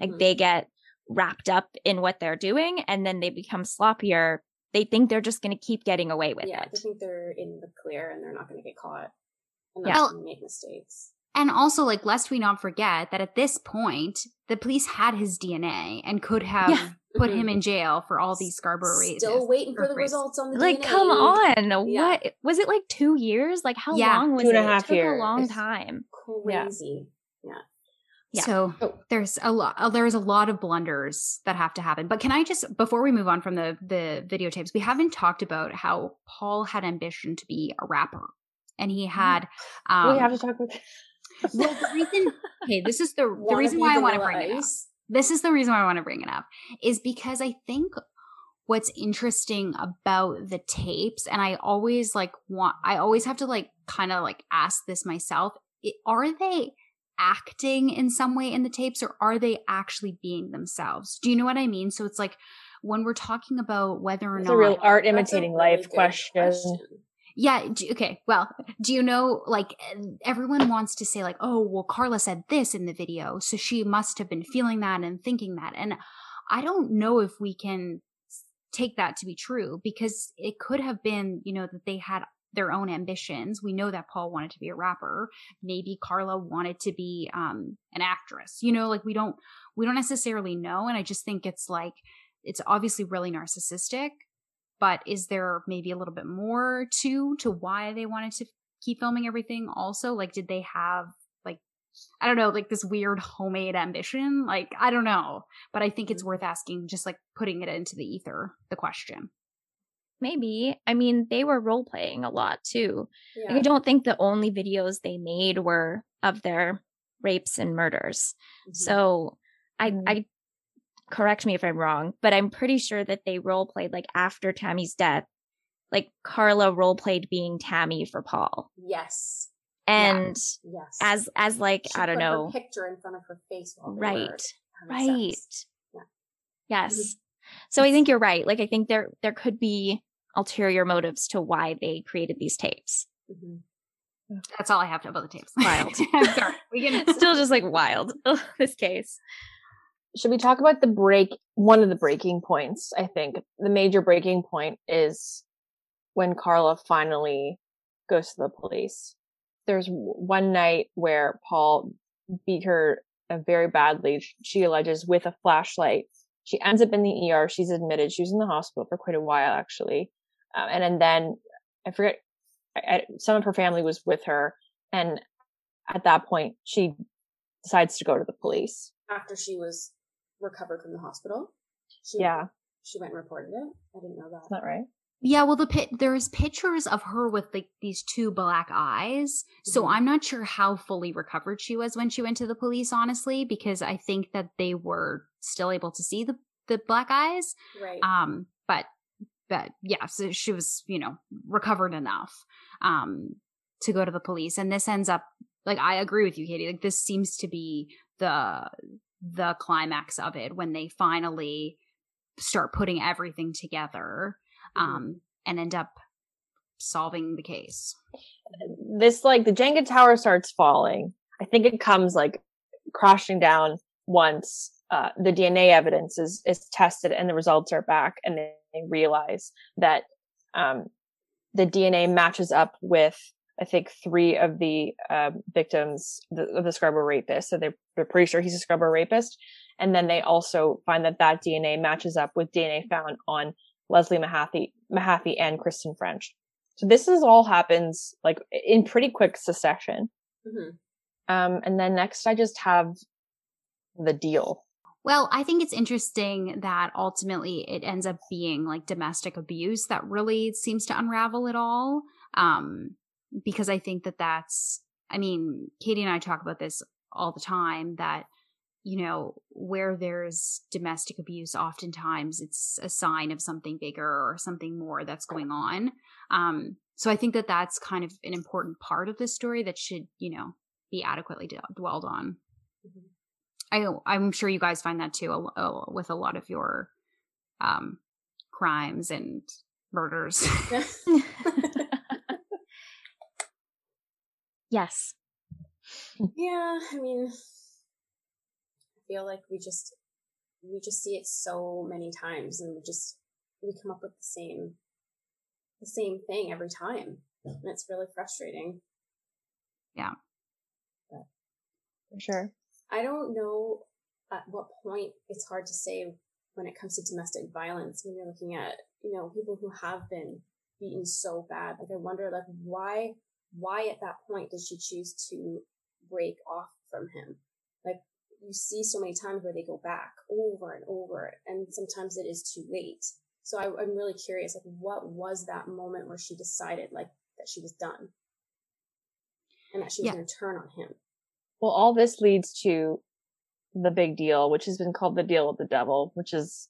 S14: like mm-hmm. they get wrapped up in what they're doing and then they become sloppier they think they're just going to keep getting away with it.
S13: yeah,
S14: it
S13: they think they're in the clear and they're not going to get caught and they're yeah. going to make mistakes
S12: and also like lest we not forget that at this point the police had his dna and could have yeah put him mm-hmm. in jail for all these Scarborough raids.
S13: Still waiting for the results on the
S14: like.
S13: DNA.
S14: Come on, yeah. what was it like? Two years? Like how yeah, long was
S11: two and
S14: it?
S11: a half
S14: it
S11: years.
S14: A long time.
S13: Crazy. Yeah.
S12: yeah. So oh. there's a lot. Uh, there's a lot of blunders that have to happen. But can I just, before we move on from the the videotapes, we haven't talked about how Paul had ambition to be a rapper, and he mm-hmm. had.
S11: Um, we have to talk about.
S12: well, the reason. <laughs> Okay, this is the the reason why I want to bring it up this is the reason why I want to bring it up is because I think what's interesting about the tapes and I always like want I always have to like kind of like ask this myself, it, are they acting in some way in the tapes or are they actually being themselves? Do you know what I mean? So it's like when we're talking about whether or
S11: it's
S12: not
S11: a real art imitating really life question. question.
S12: Yeah. Okay. Well, do you know, like, everyone wants to say, like, oh, well, Karla said this in the video. So she must have been feeling that and thinking that. And I don't know if we can take that to be true because it could have been, you know, that they had their own ambitions. We know that Paul wanted to be a rapper. Maybe Karla wanted to be um, an actress. You know, like we don't we don't necessarily know. And I just think it's like it's obviously really narcissistic but is there maybe a little bit more to to why they wanted to keep filming everything also? Like did they have like i don't know like this weird homemade ambition? Like i don't know but i think it's worth asking just like putting it into the ether the question.
S14: Maybe. I mean they were role playing a lot too. Yeah. like, i don't think the only videos they made were of their rapes and murders. Mm-hmm. so i mm-hmm. i correct me if I'm wrong, but I'm pretty sure that they role played like after Tammy's death, like Karla role played being Tammy for Paul.
S13: Yes.
S14: And
S13: yeah. yes.
S14: as as like
S13: she
S14: I don't know
S13: picture in front of her face
S14: right right yeah. yes mm-hmm. so I think you're right like I think there there could be ulterior motives to why they created these tapes.
S12: Mm-hmm. That's all I have to about the tapes.
S14: Wild. <laughs>
S12: Sorry.
S14: We can <laughs> still just like wild. Ugh, this case
S11: should we talk about the break one of the breaking points i think? The major breaking point is when karla finally goes to the police. There's one night where paul beat her very badly. She alleges with a flashlight. She ends up in the er she's admitted. She was in the hospital for quite a while actually. Um, and, and then i forget I, I, some of her family was with her. And at that point she decides to go to the police.
S13: After she was recovered from the hospital. She,
S11: yeah.
S13: She went and reported it. I didn't know that.
S11: Is that right?
S12: Yeah, well, the pit there's pictures of her with like these two black eyes. Mm-hmm. So I'm not sure how fully recovered she was when she went to the police, honestly, because I think that they were still able to see the the black eyes.
S13: Right.
S12: Um, but but yeah, so she was you know recovered enough um to go to the police, and this ends up like I agree with you, Katie. Like this seems to be the the climax of it when they finally start putting everything together mm-hmm. um, and end up solving the case.
S11: This like the Jenga tower starts falling. I think it comes like crashing down once uh, the DNA evidence is is tested and the results are back, and they realize that um, the DNA matches up with I think three of the uh, victims of the Scarborough rapist. So they're pretty sure he's a Scarborough rapist. And then they also find that that DNA matches up with DNA found on Leslie Mahaffy, Mahaffy and Kristen French. So this is all happens like in pretty quick succession. Mm-hmm. Um, and then next I just have the deal.
S12: Well, I think it's interesting that ultimately it ends up being like domestic abuse that really seems to unravel it all. Um, because I think that that's, I mean, Katie and I talk about this all the time that, you know, where there's domestic abuse, oftentimes it's a sign of something bigger or something more that's going on. Um, so I think that that's kind of an important part of this story that should, you know, be adequately d- dwelled on. Mm-hmm. I, I'm sure you guys find that too uh, with a lot of your um, crimes and murders. <laughs> <laughs> <laughs>
S14: Yes.
S13: Yeah, I mean, I feel like we just we just see it so many times, and we just we come up with the same the same thing every time, and it's really frustrating.
S12: Yeah,
S11: but for sure.
S13: I don't know at what point it's hard to say when it comes to domestic violence when you're looking at you know people who have been beaten so bad. Like I wonder like why why at that point did she choose to break off from him? Like you see so many times where they go back over and over, and sometimes it is too late. So I, am really curious, like what was that moment where she decided like that she was done and that she was yeah. going to turn on him?
S11: Well, all this leads to the big deal, which has been called the deal with the devil, which is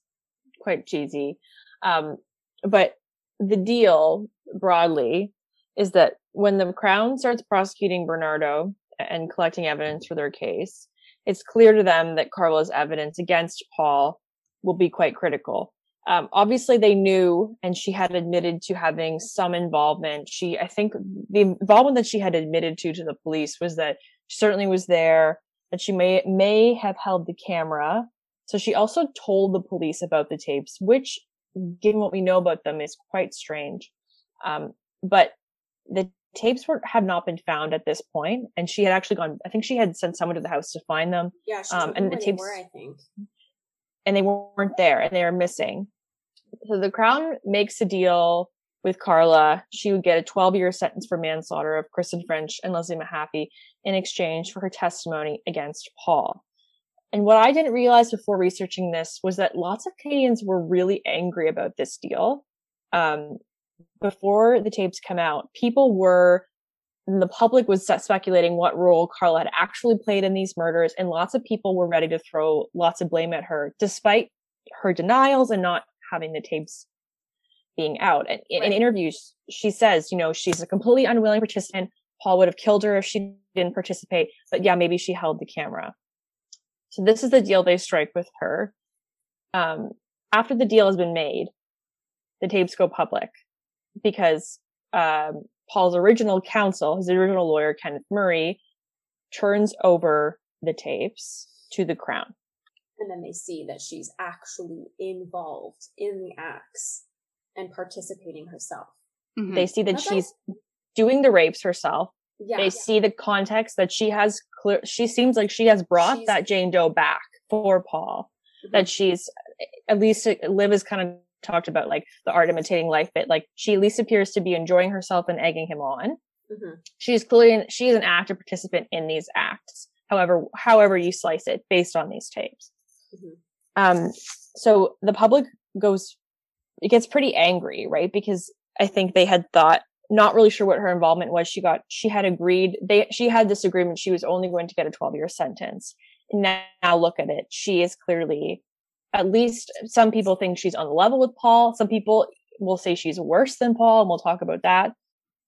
S11: quite cheesy. Um, but the deal broadly is that when the Crown starts prosecuting Bernardo and collecting evidence for their case, it's clear to them that Karla's evidence against Paul will be quite critical. Um, obviously, they knew, and she had admitted to having some involvement. She, I think, the involvement that she had admitted to to the police was that she certainly was there, that she may may have held the camera. So she also told the police about the tapes, which, given what we know about them, is quite strange. Um, but the tapes were have not been found at this point, and she had actually gone. I think she had sent someone to the house to find them.
S13: Yeah, she
S11: um, and the tapes
S13: were, I think,
S11: and they weren't there, and they are missing. So the Crown makes a deal with Karla. She would get a 12 year sentence for manslaughter of Kristen French and Leslie Mahaffy in exchange for her testimony against Paul. And what I didn't realize before researching this was that lots of Canadians were really angry about this deal. Um, before the tapes come out, people were, the public was speculating what role Karla had actually played in these murders, and lots of people were ready to throw lots of blame at her, despite her denials and not having the tapes being out. And in, right. in interviews, she says, you know, she's a completely unwilling participant. Paul would have killed her if she didn't participate, but yeah, maybe she held the camera. So this is the deal they strike with her. Um, after the deal has been made, the tapes go public because um, Paul's original counsel, his original lawyer, Kenneth Murray, turns over the tapes to the Crown.
S13: And then they see that she's actually involved in the acts and participating herself.
S11: Mm-hmm. They see that okay. she's doing the rapes herself. Yeah, they yeah. see the context that she has clear. She seems like she has brought she's, that Jane Doe back for Paul. Mm-hmm. That she's at least Liv is kind of talked about like the art imitating life bit. Like she at least appears to be enjoying herself and egging him on. Mm-hmm. She's clearly she is an active participant in these acts. However, however you slice it, based on these tapes. Mm-hmm. Um, so the public goes it gets pretty angry, right? Because I think they had thought, not really sure what her involvement was. She got, she had agreed, they, she had this agreement. She was only going to get a 12 year sentence. Now, now look at it. She is clearly, at least some people think she's on the level with Paul. Some people will say she's worse than Paul, and we'll talk about that.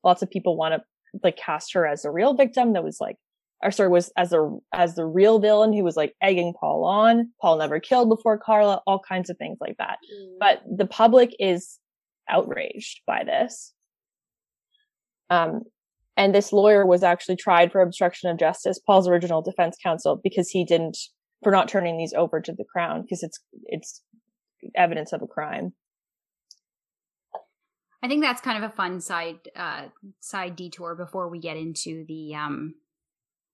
S11: Lots of people want to like cast her as a real victim that was like or sorry, was as a as the real villain who was like egging Paul on. Paul never killed before Karla, all kinds of things like that. Mm. But the public is outraged by this. Um, and this lawyer was actually tried for obstruction of justice, Paul's original defense counsel, because he didn't for not turning these over to the crown because it's it's evidence of a crime.
S12: I think that's kind of a fun side uh, side detour before we get into the um,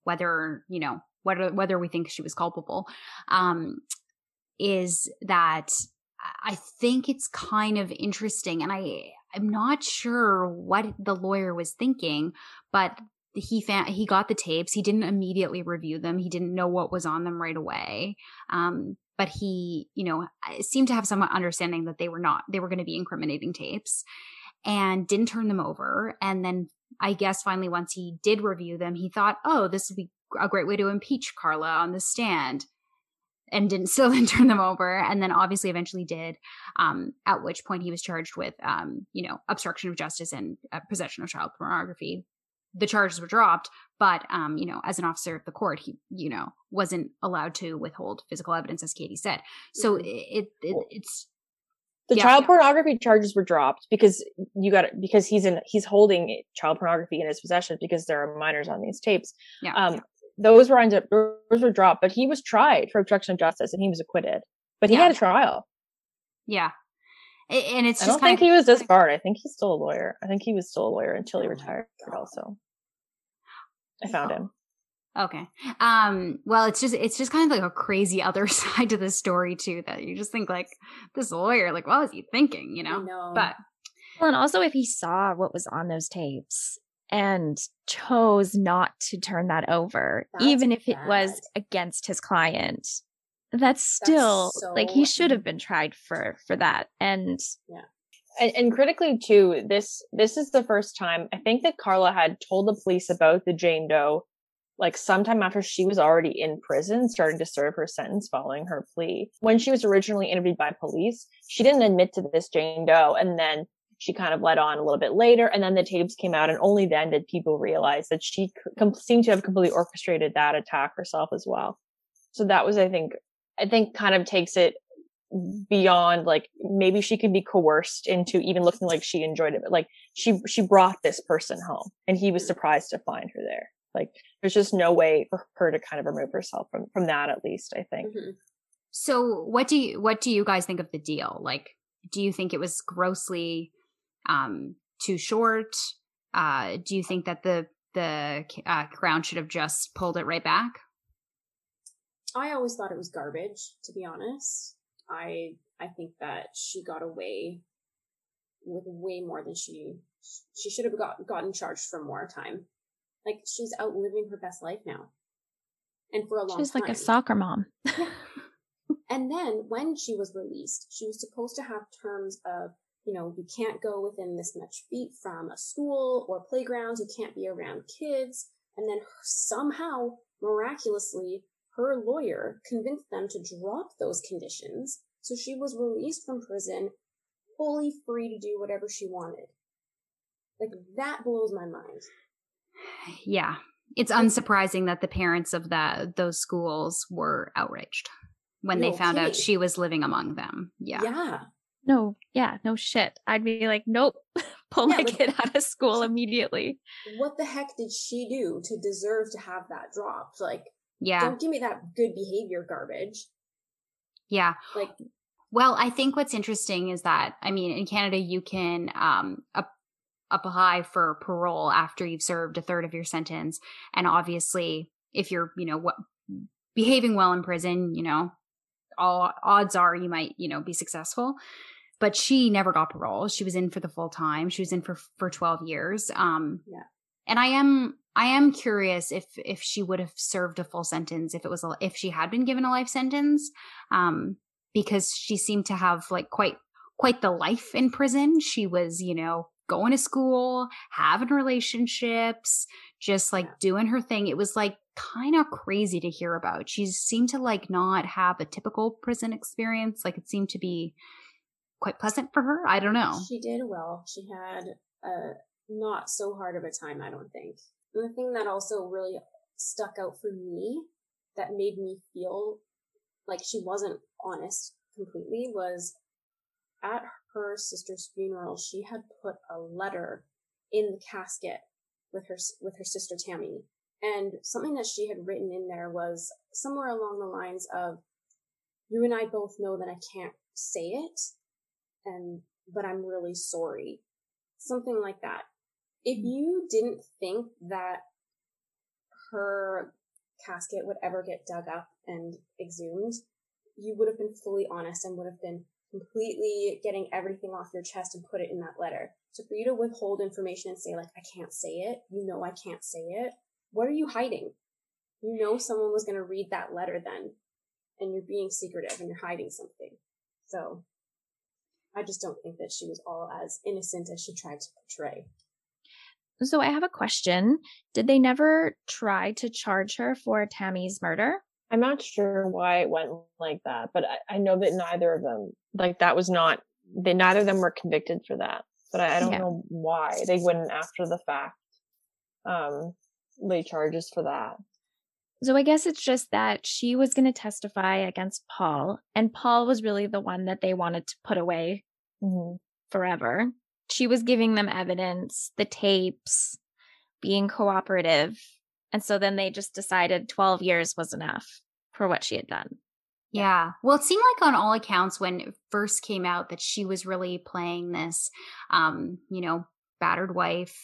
S12: whether you know whether whether we think she was culpable um is that i think it's kind of interesting and i i'm not sure what the lawyer was thinking but he found he got the tapes. He didn't immediately review them. He didn't know what was on them right away. Um but he you know seemed to have some understanding that they were not they were going to be incriminating tapes and didn't turn them over. And then I guess finally, once he did review them, he thought, oh, this would be a great way to impeach Karla on the stand and didn't <laughs> still then turn them over. And then obviously eventually did um, at which point he was charged with um, you know obstruction of justice and uh, possession of child pornography the charges were dropped but um, you know as an officer of the court he you know wasn't allowed to withhold physical evidence as katie said so mm-hmm. it, it it's
S11: the yeah, child yeah. pornography charges were dropped because you got it because he's in he's holding child pornography in his possession because there are minors on these tapes. Yeah. Um, those were ended those were dropped, but he was tried for obstruction of justice and he was acquitted. But he yeah. had a trial.
S12: Yeah. And it's
S11: I don't think he was disbarred. I think he's still a lawyer. I think he was still a lawyer until he oh retired also. I found oh. him.
S12: Okay. Um, well, it's just it's just kind of like a crazy <laughs> other side to the story too that you just think like this lawyer, like, what was he thinking, you know? know. But
S14: well, and also if he saw what was on those tapes and chose not to turn that over, that's even if bad. it was against his client, that's still that's so... like he should have been tried for for that. And
S11: yeah. And, and, critically too, this this is the first time I think that Karla had told the police about the Jane Doe like sometime after she was already in prison, starting to serve her sentence following her plea. When she was originally interviewed by police, she didn't admit to this Jane Doe. And then she kind of led on a little bit later. And then the tapes came out. And only then did people realize that she com- seemed to have completely orchestrated that attack herself as well. So that was, I think, I think kind of takes it beyond like maybe she could be coerced into even looking like she enjoyed it but like she she brought this person home and he was surprised to find her there. Like there's just no way for her to kind of remove herself from from that at least i think. Mm-hmm.
S12: so what do you what do you guys think of the deal? Like do you think it was grossly um too short? Uh do you think that the the uh, crown should have just pulled it right back
S13: i always thought it was garbage to be honest I I think that she got away with way more than she she should have got gotten charged for more time. Like she's out living her best life now, and for a long. Time.
S14: She's
S13: time.
S14: like a soccer mom. <laughs>
S13: and then when she was released, she was supposed to have terms of you know you can't go within this much feet from a school or playgrounds. You can't be around kids. And then somehow, miraculously, her lawyer convinced them to drop those conditions, so she was released from prison fully free to do whatever she wanted. Like, that blows my mind.
S12: Yeah. It's unsurprising that the parents of that those schools were outraged when no they found kidding. out she was living among them. Yeah.
S13: Yeah.
S14: No, yeah, no shit. I'd be like, nope, <laughs> pull yeah, my like, kid out of school immediately.
S13: What the heck did she do to deserve to have that dropped? Like,
S12: yeah.
S13: Don't give me that good behavior garbage.
S12: Yeah.
S13: Like,
S12: well, I think what's interesting is that, I mean, in Canada, you can um, up, apply for parole after you've served a third of your sentence. And obviously, if you're, you know, what, behaving well in prison, you know, all odds are you might, you know, be successful. But she never got parole. She was in for the full time. She was in for for 12 years. Um,
S13: yeah.
S12: And I am I am curious if if she would have served a full sentence if it was a, if she had been given a life sentence, um, because she seemed to have like quite quite the life in prison. She was, you know, going to school, having relationships, just like doing her thing. It was like kind of crazy to hear about. She seemed to like not have a typical prison experience. Like it seemed to be quite pleasant for her. I don't know.
S13: She did well. She had a not so hard of a time, I don't think. And the thing that also really stuck out for me that made me feel like she wasn't honest completely was at her sister's funeral, she had put a letter in the casket with her, with her sister Tammy. And something that she had written in there was somewhere along the lines of, you and I both know that I can't say it and, but I'm really sorry. Something like that if mm-hmm. you didn't think that her casket would ever get dug up and exhumed, you would have been fully honest and would have been completely getting everything off your chest and put it in that letter. So for you to withhold information and say like, I can't say it, you know I can't say it, what are you hiding? You know someone was going to read that letter then and you're being secretive and you're hiding something. So I just don't think that she was all as innocent as she tried to portray.
S14: So I have a question. Did they never try to charge her for Tammy's murder?
S11: I'm not sure why it went like that, but I, I know that neither of them, like that was not, they, neither of them were convicted for that, but I, I don't yeah. know why they wouldn't after the fact, um, lay charges for that.
S14: So I guess it's just that she was going to testify against Paul, and Paul was really the one that they wanted to put away mm-hmm. forever she was giving them evidence, the tapes, being cooperative. And so then they just decided 12 years was enough for what she had done.
S12: Yeah. Well, it seemed like on all accounts when it first came out that she was really playing this, um, you know, battered wife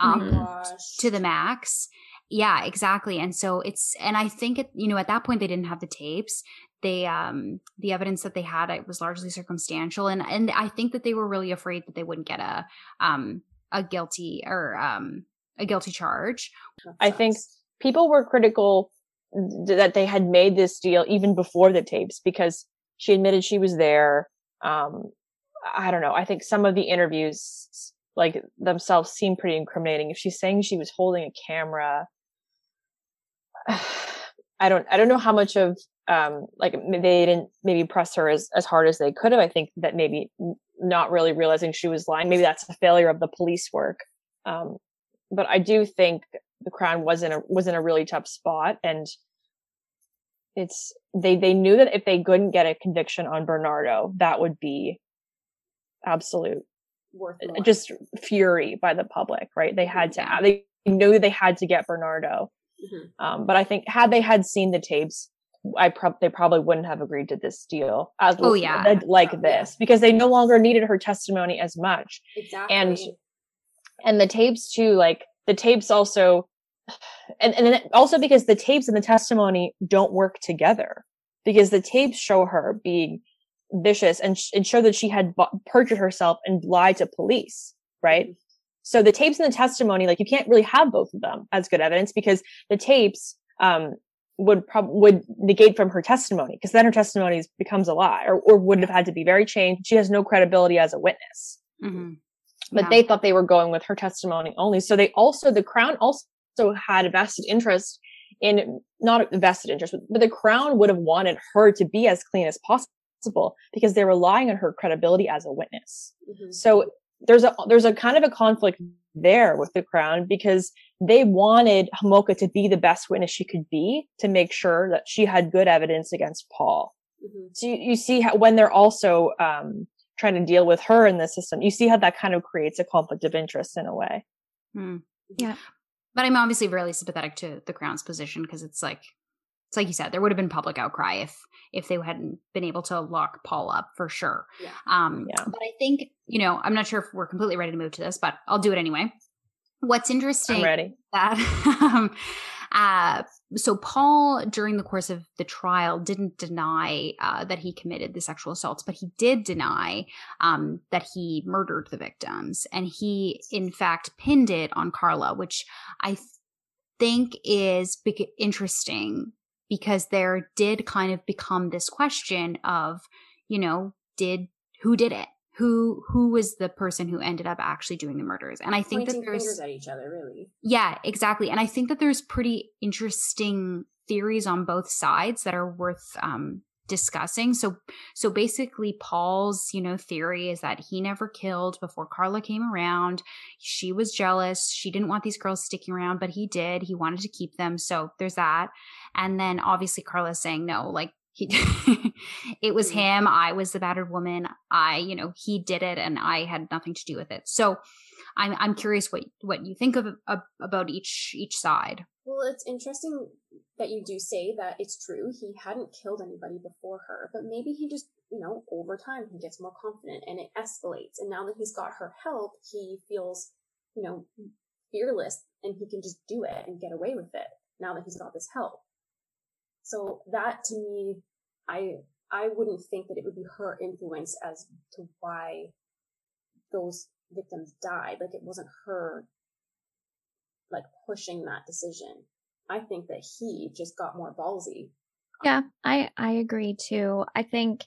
S12: um,
S13: mm-hmm.
S12: to the max. Yeah, exactly. And so it's, and I think, it, you know, at that point they didn't have the tapes they um the evidence that they had it was largely circumstantial and and I think that they were really afraid that they wouldn't get a um a guilty or um a guilty charge.
S11: I think people were critical that they had made this deal even before the tapes because she admitted she was there. Um I don't know. I think some of the interviews like themselves seem pretty incriminating. If she's saying she was holding a camera, <sighs> I don't I don't know how much of um like they didn't maybe press her as as hard as they could have. I think that maybe not really realizing she was lying. Maybe that's a failure of the police work. Um, but I do think the crown was in a was in a really tough spot, and it's they they knew that if they couldn't get a conviction on Bernardo, that would be absolute
S13: Worth
S11: just fury by the public, right? They had to they knew they had to get Bernardo.
S13: Mm-hmm.
S11: Um, but I think had they had seen the tapes, I prob they probably wouldn't have agreed to this deal as
S12: oh yeah
S11: like this because they no longer needed her testimony as much.
S13: Exactly.
S11: And and the tapes too, like the tapes also, and and then also because the tapes and the testimony don't work together because the tapes show her being vicious and, sh- and show that she had b- perjured herself and lied to police, right?
S13: Mm-hmm.
S11: So the tapes and the testimony, like you can't really have both of them as good evidence because the tapes, um, would prob- would negate from her testimony because then her testimony becomes a lie or, or would have had to be very changed. She has no credibility as a witness.
S12: Mm-hmm.
S11: But
S12: Yeah.
S11: they thought they were going with her testimony only. So they also, the crown also had a vested interest in, not a vested interest, but the crown would have wanted her to be as clean as possible because they're relying on her credibility as a witness.
S13: Mhm.
S11: So there's a there's a kind of a conflict there with the crown because they wanted Homolka to be the best witness she could be to make sure that she had good evidence against Paul.
S13: Mhm.
S11: So you, you see how when they're also um, trying to deal with her in the system, you see how that kind of creates a conflict of interest in a way.
S12: Hmm.
S14: Yeah.
S12: But I'm obviously really sympathetic to the crown's position because it's like it's like you said, there would have been public outcry if if they hadn't been able to lock Paul up for sure.
S13: Yeah.
S12: Um
S11: Yeah.
S12: but I think, you know, I'm not sure if we're completely ready to move to this, but I'll do it anyway. What's interesting
S11: I'm ready.
S12: that <laughs> um, uh, so Paul during the course of the trial didn't deny uh, that he committed the sexual assaults, but he did deny um, that he murdered the victims, and he in fact pinned it on Karla, which I th- think is bec- interesting because there did kind of become this question of, you know, did who did it? Who who was the person who ended up actually doing the murders? And I think
S13: Pointing
S12: that there's
S13: at each other, really.
S12: yeah, exactly. And I think that there's pretty interesting theories on both sides that are worth um, discussing. So, so basically, Paul's you know theory is that he never killed before Karla came around. She was jealous. She didn't want these girls sticking around, but he did. He wanted to keep them. So there's that. And then obviously Karla's saying no, like he <laughs> it was mm-hmm. him i was the battered woman i you know he did it and i had nothing to do with it so i'm i'm curious what what you think of, of about each each side
S13: Well, it's interesting that you do say that it's true. He hadn't killed anybody before her, but maybe he just, you know, over time he gets more confident and it escalates. And now that he's got her help, he feels, you know, fearless and he can just do it and get away with it now that he's got this help. So that to me, I, I wouldn't think that it would be her influence as to why those victims died. Like it wasn't her like pushing that decision. I think that he just got more ballsy.
S14: Yeah, I I agree too. I think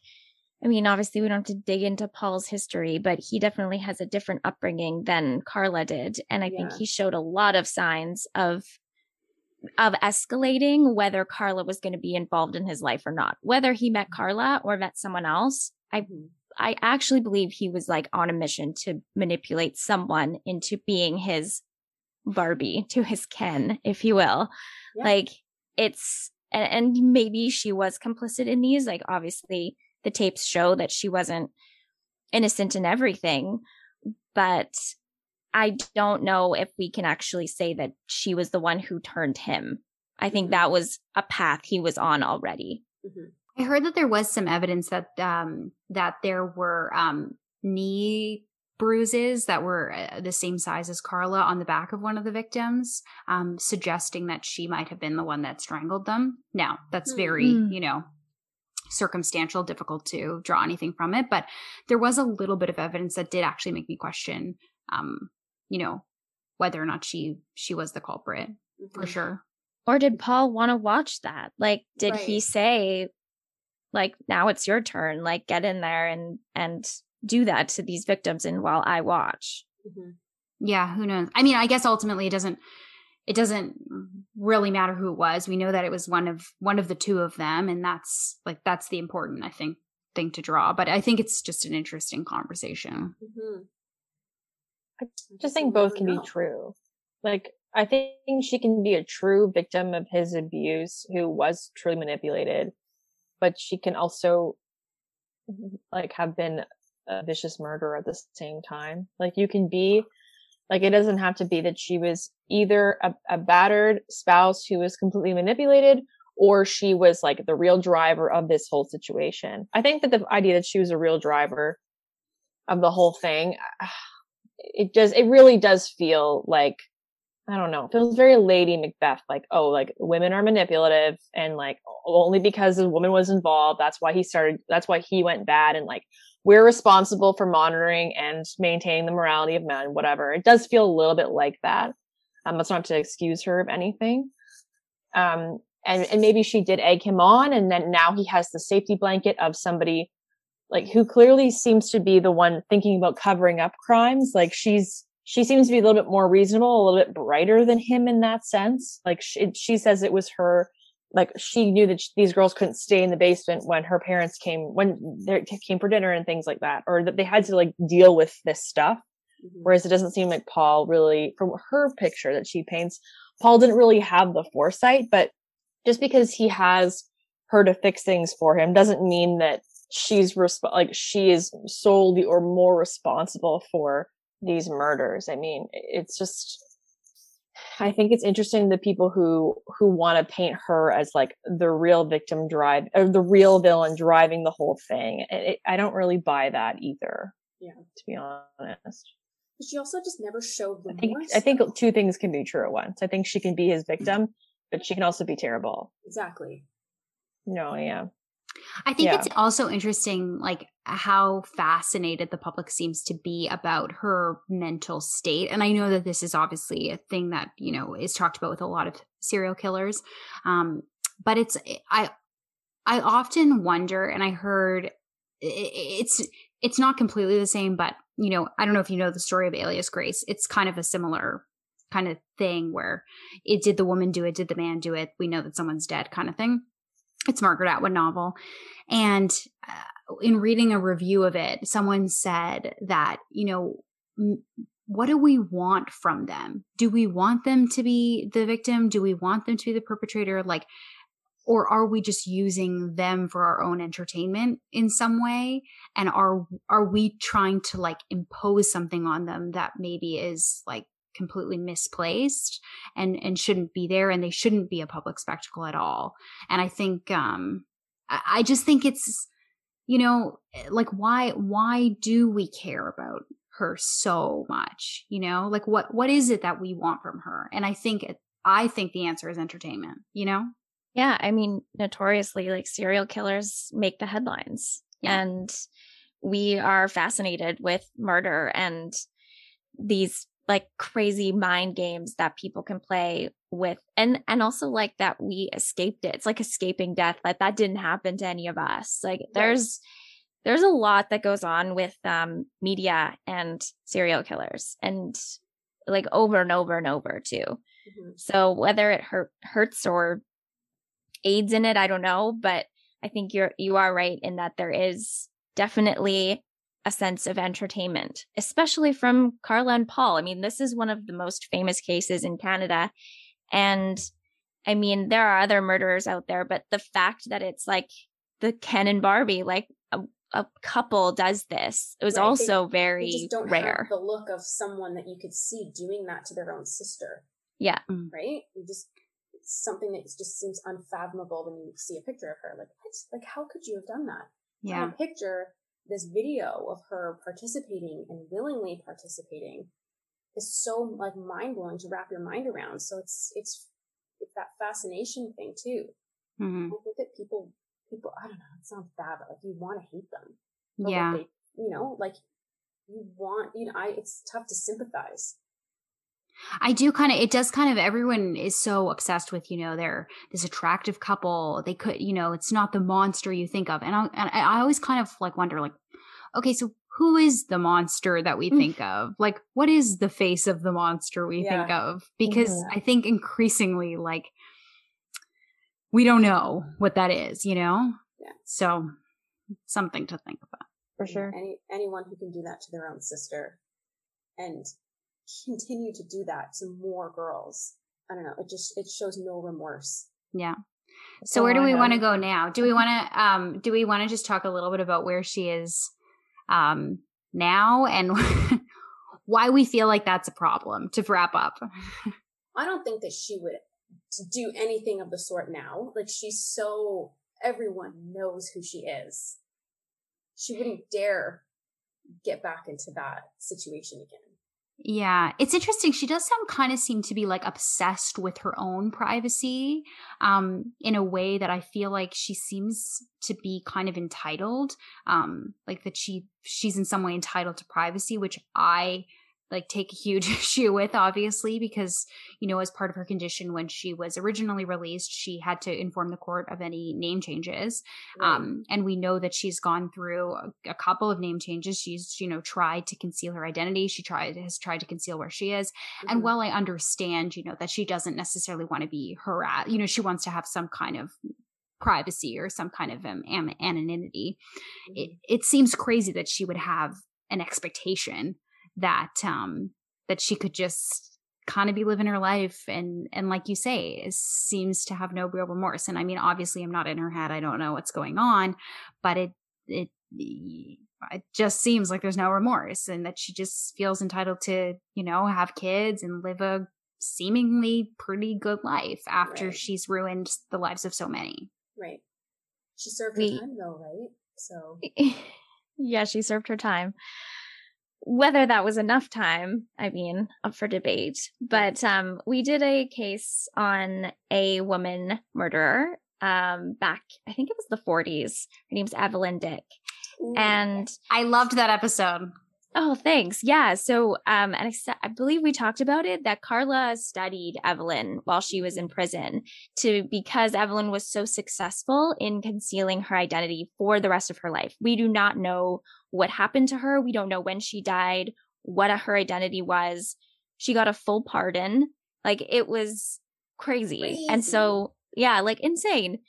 S14: I mean, obviously we don't have to dig into Paul's history, but he definitely has a different upbringing than Karla did, and I think he showed a lot of signs of of escalating whether Karla was going to be involved in his life or not. Whether he met mm-hmm. Karla or met someone else, I mm-hmm. I actually believe he was like on a mission to manipulate someone into being his Barbie, to his Ken, if you will.
S13: Yeah.
S14: Like it's and, and maybe she was complicit in these. Like obviously the tapes show that she wasn't innocent in everything, but I don't know if we can actually say that she was the one who turned him. I think that was a path he was on already.
S13: Mhm.
S12: I heard that there was some evidence that um that there were um knee bruises that were uh, the same size as karla on the back of one of the victims um suggesting that she might have been the one that strangled them now that's very
S14: Hmm.
S12: you know circumstantial difficult to draw anything from it but there was a little bit of evidence that did actually make me question um you know whether or not she she was the culprit for
S13: Mhm.
S12: sure
S14: Or did Paul want to watch that? Like, did he say, like, now it's your turn, like, get in there and, and do that to these victims and while I watch?
S13: Mhm.
S12: yeah who knows i mean i guess ultimately it doesn't it doesn't really matter who it was. We know that it was one of one of the two of them, and that's like that's the important, I think, thing to draw. But I think it's just an interesting conversation.
S13: Mm-hmm.
S11: I just think both can be true. Like I think she can be a true victim of his abuse who was truly manipulated, but she can also like have been a vicious murderer at the same time. Like you can be like it doesn't have to be that she was either a, a battered spouse who was completely manipulated or she was like the real driver of this whole situation. I think that the idea that she was a real driver of the whole thing, <sighs> it does, it really does feel like, I don't know, it feels very Lady Macbeth, like, oh, like women are manipulative and like only because a woman was involved, that's why he started, that's why he went bad. And like, we're responsible for monitoring and maintaining the morality of men, whatever. It does feel a little bit like that. Um, that's not to excuse her of anything. Um, and, and maybe she did egg him on and then now he has the safety blanket of somebody like who clearly seems to be the one thinking about covering up crimes. Like she's, she seems to be a little bit more reasonable, a little bit brighter than him in that sense. Like she, she says it was her, like she knew that these girls couldn't stay in the basement when her parents came, when they came for dinner and things like that, or that they had to like deal with this stuff. Mm-hmm. Whereas it doesn't seem like Paul really, from her picture that she paints, Paul didn't really have the foresight, but just because he has her to fix things for him doesn't mean that she's resp- like she is solely or more responsible for these murders. I mean, it's just I think it's interesting the people who who want to paint her as like the real victim drive or the real villain driving the whole thing. It, I don't really buy that either.
S13: Yeah,
S11: to be honest.
S13: But she also just never showed
S11: remorse. I think I think two things can be true at once. I think she can be his mm-hmm. victim, but she can also be terrible.
S13: Exactly.
S11: No, yeah.
S12: I think yeah. it's also interesting, like how fascinated the public seems to be about her mental state. And I know that this is obviously a thing that, you know, is talked about with a lot of serial killers. Um, but it's, I, I often wonder, and I heard it's, it's not completely the same, but, you know, I don't know if you know the story of Alias Grace. It's kind of a similar kind of thing where it did the woman do it, did the man do it? We know that someone's dead kind of thing. It's Margaret Atwood novel. And uh, in reading a review of it, someone said that, you know, m- what do we want from them? Do we want them to be the victim? Do we want them to be the perpetrator? Like, or are we just using them for our own entertainment in some way and are are we trying to like impose something on them that maybe is like completely misplaced and and shouldn't be there and they shouldn't be a public spectacle at all. And i think um i, just think it's you know like why why do we care about her so much you know? Like what what is it that we want from her? And i think it, i think the answer is entertainment you know?
S14: Yeah i mean notoriously like serial killers make the headlines. Yeah. and we are fascinated with murder and these like crazy mind games that people can play with and and also like that we escaped it. It's like escaping death like that didn't happen to any of us. Like there's there's a lot that goes on with um media and serial killers and like over and over and over too. Mm-hmm. so whether it hurt hurts or aids in it i don't know but i think you're you are right in that there is definitely a sense of entertainment, especially from Karla and Paul. I mean, this is one of the most famous cases in Canada. And I mean, there are other murderers out there, but the fact that it's like the Ken and Barbie, like a, a couple does this, it was right. also they, very they don't rare.
S13: the look of someone that you could see doing that to their own sister.
S14: Yeah.
S13: Mm. Right? You just it's something that just seems unfathomable when you see a picture of her. Like, what? Like, how could you have done that?
S12: Yeah.
S13: A picture this video of her participating and willingly participating is so like mind blowing to wrap your mind around. So it's it's it's that fascination thing too.
S12: Mm-hmm.
S13: I think that people people I don't know it sounds bad, but like you want to hate them.
S12: yeah.
S13: They, you know, like you want you know I it's tough to sympathize.
S12: I do kind of, it does kind of, everyone is so obsessed with, you know, they're this attractive couple. They could, you know, it's not the monster you think of. And I, and I always kind of like wonder, like, okay, so who is the monster that we think <laughs> of? Like, what is the face of the monster we think of? Because
S14: Mhm.
S12: I think increasingly, like, we don't know what that is, you know?
S13: Yeah.
S12: So, something to think about.
S11: For sure.
S13: Any anyone who can do that to their own sister and continue to do that to more girls. I don't know. It just it shows no remorse.
S12: Yeah. So where do we want to go now? Do we want to um do we want to just talk a little bit about where she is um now and <laughs> why we feel like that's a problem to wrap up?
S13: I don't think that she would to do anything of the sort now. Like she's so everyone knows who she is. She wouldn't dare get back into that situation again.
S12: Yeah, it's interesting. She does sound kind of seem to be like obsessed with her own privacy um in a way that I feel like she seems to be kind of entitled um like that she she's in some way entitled to privacy which I like take a huge <laughs> issue with obviously because you know as part of her condition when she was originally released she had to inform the court of any name changes. Um and we know that she's gone through a, a couple of name changes. She's you know tried to conceal her identity. She tried has tried to conceal where she is. And
S13: Mhm.
S12: while i understand you know that she doesn't necessarily want to be harassed you know she wants to have some kind of privacy or some kind of um, anonymity. It, it seems crazy that she would have an expectation that um that she could just kind of be living her life and and like you say seems to have no real remorse and i mean obviously i'm not in her head i don't know what's going on but it it it just seems like there's no remorse and that she just feels entitled to you know have kids and live a seemingly pretty good life after
S13: Right.
S12: she's ruined the lives of so many
S13: Right. She served
S14: We-
S13: her time though, right? So <laughs>
S14: yeah, she served her time. Whether that was enough time, I mean, up for debate. But um, we did a case on a woman murderer um, back, I think it was the 40s. Her name's Evelyn Dick. And
S12: i loved that episode
S14: Oh, thanks. Yeah. So, um, and I, I believe we talked about it that Karla studied Evelyn while she was in prison to because Evelyn was so successful in concealing her identity for the rest of her life. We do not know what happened to her. We don't know when she died, what her identity was. She got a full pardon. Like it was crazy. And so, yeah, like insane.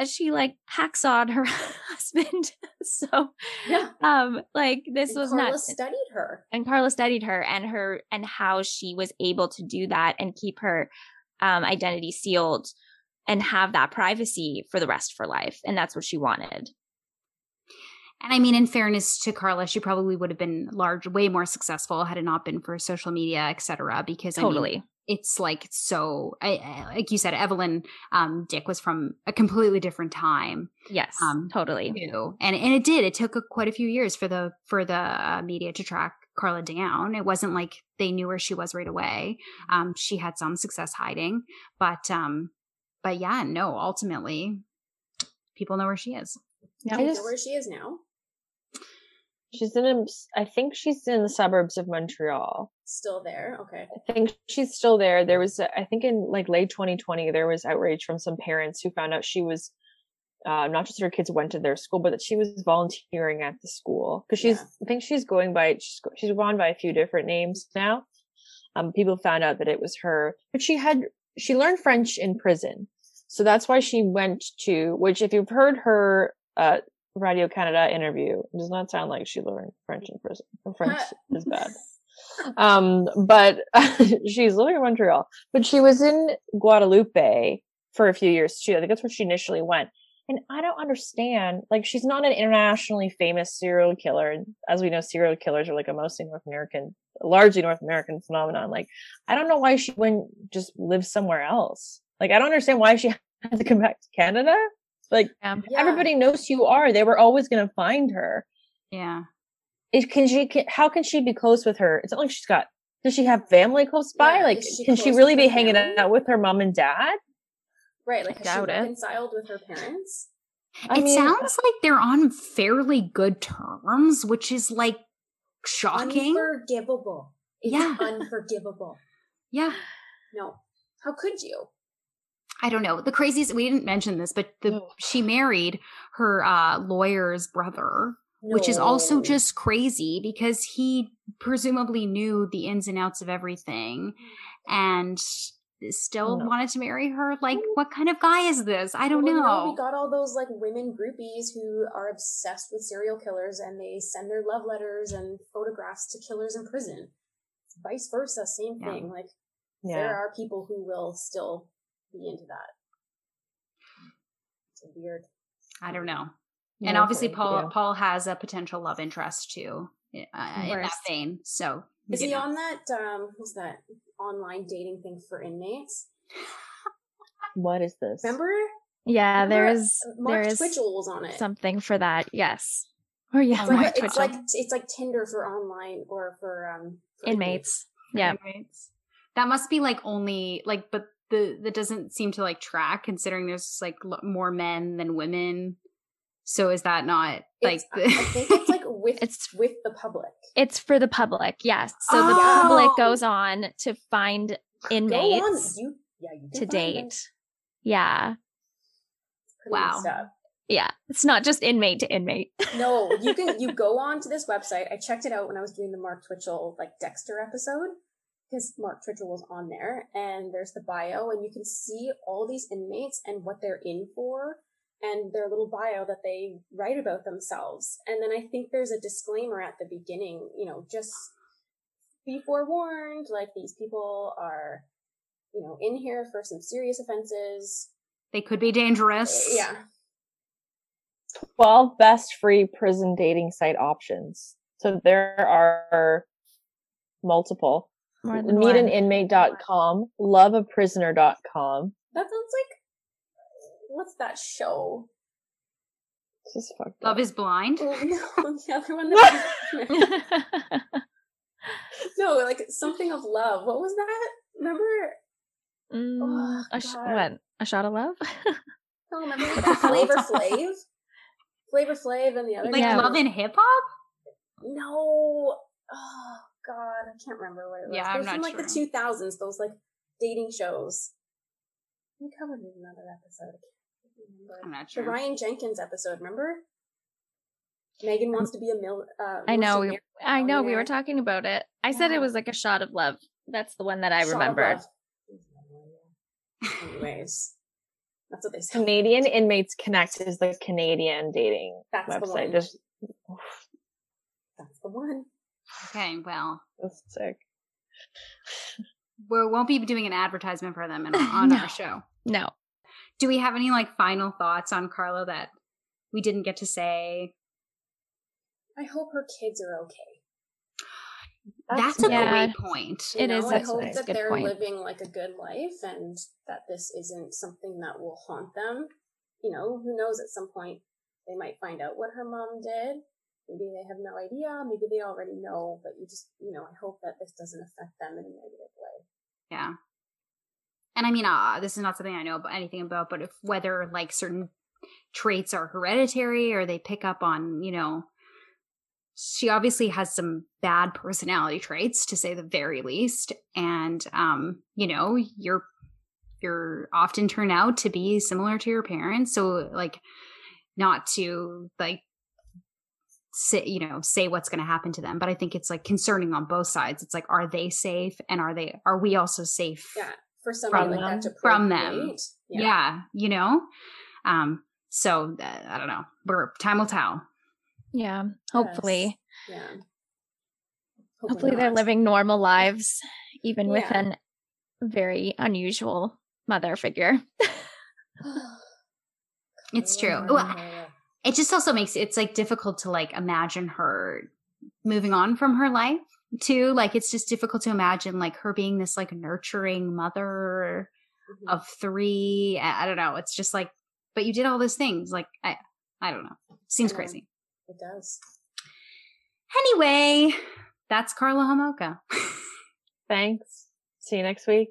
S14: As she like hacksawed her <laughs> husband. <laughs> so,
S13: yeah.
S14: um, like this
S13: And
S14: was
S13: Karla
S14: nuts
S13: studied her.
S14: and Karla studied her and her and how she was able to do that and keep her um, identity sealed and have that privacy for the rest of her life. And that's what she wanted.
S12: And I mean, in fairness to Karla, she probably would have been large, way more successful had it not been for social media, et cetera. Because I mean,
S14: Totally.
S12: It's like so. I, I- like you said, Evelyn um, Dick was from a completely different time.
S14: Yes,
S12: um,
S14: totally.
S12: too. And and it did. It took a, quite a few years for the for the uh, media to track Karla down. It wasn't like they knew where she was right away. Um, she had some success hiding, but um, but yeah, no. Ultimately, people know where she is.
S13: Do
S11: I just-
S13: know where she is now?
S11: She's in, a, I think she's in the suburbs of Montreal.
S13: Still there? Okay.
S11: I think she's still there. There was, I think in like late 2020, there was outrage from some parents who found out she was, uh, not just her kids went to their school, but that she was volunteering at the school. Cause she's,
S13: Yeah.
S11: I think she's going by, she's, she's gone by a few different names now. Um, people found out that it was her, but she had, she learned French in prison. So that's why she went to, which if you've heard her, uh, Radio Canada interview, it does not sound like she learned French in prison. Her French <laughs> is bad. Um, but <laughs> she's living in Montreal, but she was in Guadeloupe for a few years too. I think that's where she initially went. And I don't understand, like, she's not an internationally famous serial killer. And as we know, serial killers are like a mostly North American, largely North American phenomenon. Like, I don't know why she wouldn't just live somewhere else. Like, I don't understand why she <laughs> had to come back to Canada. Like,
S13: Yeah.
S11: everybody knows who you are. They were always going to find her.
S12: Yeah.
S11: It, can she? Can, how can she be close with her? It's not like she's got. Does she have family close by?
S13: Yeah,
S11: like,
S13: she
S11: can she really be hanging
S13: family?
S11: out with her mom and dad?
S13: Right. Like, has she
S11: doubt it.
S13: reconciled with her parents?
S12: it sounds like they're on fairly good terms, which is like shocking.
S13: Unforgivable. It's
S12: Yeah.
S13: unforgivable.
S12: Yeah.
S13: No. How could you?
S12: I don't know. The craziest we didn't mention this, but the she married her uh lawyer's brother, which is also just crazy because he presumably knew the ins and outs of everything and still
S11: No.
S12: wanted to marry her. Like, what kind of guy is this? I don't
S13: Well,
S12: know.
S13: we got all those like women groupies who are obsessed with serial killers and they send their love letters and photographs to killers in prison. Vice versa, same
S12: Yeah.
S13: thing. Like
S11: Yeah.
S13: there are people who will still be into that. It's weird.
S12: I don't know. And
S11: No,
S12: obviously, Paul
S11: you.
S12: Paul has a potential love interest too uh, in that vein. So
S13: Is he
S12: know.
S13: on that um what's that online dating thing for inmates?
S11: What is this?
S13: Remember?
S14: Yeah,
S13: Remember,
S14: there is
S13: Mark
S14: there is
S13: Twitchell was on it.
S14: something for that. Yes. Or yeah,
S13: It's
S14: Mark
S13: like, it's like it's like Tinder for online or for um for
S14: inmates. Yeah.
S12: Inmates. That must be like only like, but the that doesn't seem to like track considering there's like lo- more men than women. So is that not like
S13: It's- I I think it's like with <laughs>
S14: It's
S13: with the public.
S14: It's for the public, yes. So the
S12: Oh.
S14: public goes on to find inmates
S13: you yeah you
S14: to
S13: find them.
S14: date. Yeah.
S13: Pretty
S12: Wow.
S14: Yeah. It's not just inmate to inmate. <laughs>
S13: No, you can you go on to this website. I checked it out when I was doing the Mark Twitchell like Dexter episode because Mark Twitchell was on there, and there's the bio, and you can see all these inmates and what they're in for, and their little bio that they write about themselves. And then I think there's a disclaimer at the beginning, you know, just be forewarned, like these people are, you know, in here for some serious offenses.
S12: they could be dangerous?
S13: Uh, yeah.
S11: 12 best free prison dating site options. So there are multiple.
S14: More than one.
S11: Meetaninmate.com, loveaprisoner.com.
S13: That sounds like what's that show?
S11: This is fucked
S12: Love
S11: up.
S12: is blind.
S13: Oh, <laughs> no, the other one. That <laughs> <laughs> no, like something of love. What was that? Remember?
S14: Mm,
S13: Oh,
S14: a, sh- what? A shot of love?
S13: No, remember like Flavor Flav? Flavor Flav and the other
S12: Like
S13: guy.
S12: love in hip hop?
S13: No. Oh God, I can't remember what it was.
S12: Yeah,
S13: It
S12: I'm
S13: was from
S12: not
S13: like the two thousands. Those like dating shows. We covered in another episode. I can't remember.
S12: I'm not
S13: The. Ryan Jenkins episode. Remember? Megan wants to be a mil. Uh,
S14: I know. We, I know. We were talking about it. I said it was like a shot of love. That's the one that I
S13: Shot of
S14: remembered.
S13: Anyways, that's what they say.
S11: Canadian Inmates Connect is the Canadian dating
S13: That's the
S11: website.
S13: one.
S11: Just
S13: That's the one.
S12: Okay, well,
S11: that's sick.
S12: we won't be doing an advertisement for them in, <laughs> on
S14: No.
S12: our show.
S14: No.
S12: Do we have any like final thoughts on Karla that we didn't get to say?
S13: I hope her kids are okay.
S12: That's, a
S14: Yeah.
S12: great point.
S13: You
S14: It
S13: know,
S14: is
S13: I
S14: a
S13: hope
S14: nice,
S13: that
S14: good
S13: they're
S14: point.
S13: living like a good life and that this isn't something that will haunt them. You know, who knows at some point they might find out what her mom did. Maybe they have no idea. Maybe they already know, but you just, you know, I hope that this doesn't affect them in a negative way.
S12: Yeah. And I mean, uh, this is not something I know about anything about, but if whether like certain traits are hereditary or they pick up on, you know, she obviously has some bad personality traits to say the very least. And, um, you know, you're, you're often turn out to be similar to your parents. So like, not to like, say, you know, say what's going to happen to them. But I think it's like concerning on both sides. It's like, are they safe? And are they, are we also safe?
S13: Yeah. For somebody
S12: From
S13: like
S12: them.
S13: that to
S12: From them.
S13: procreate.
S12: yeah. you know um so uh, i don't know we're time will tell
S14: Yeah. Hopefully.
S13: Yeah.
S14: Hopefully they're living normal lives, even with
S13: Yeah.
S14: an very unusual mother figure. <sighs>
S12: it's true Well, it just also makes it's like difficult to like imagine her moving on from her life too like it's just difficult to imagine like her being this like nurturing mother
S13: Mm-hmm.
S12: of three i, I don't know it's just like but you did all those things like i i don't know seems crazy
S13: It does.
S12: anyway that's karla homolka <laughs>
S11: Thanks. See you next week.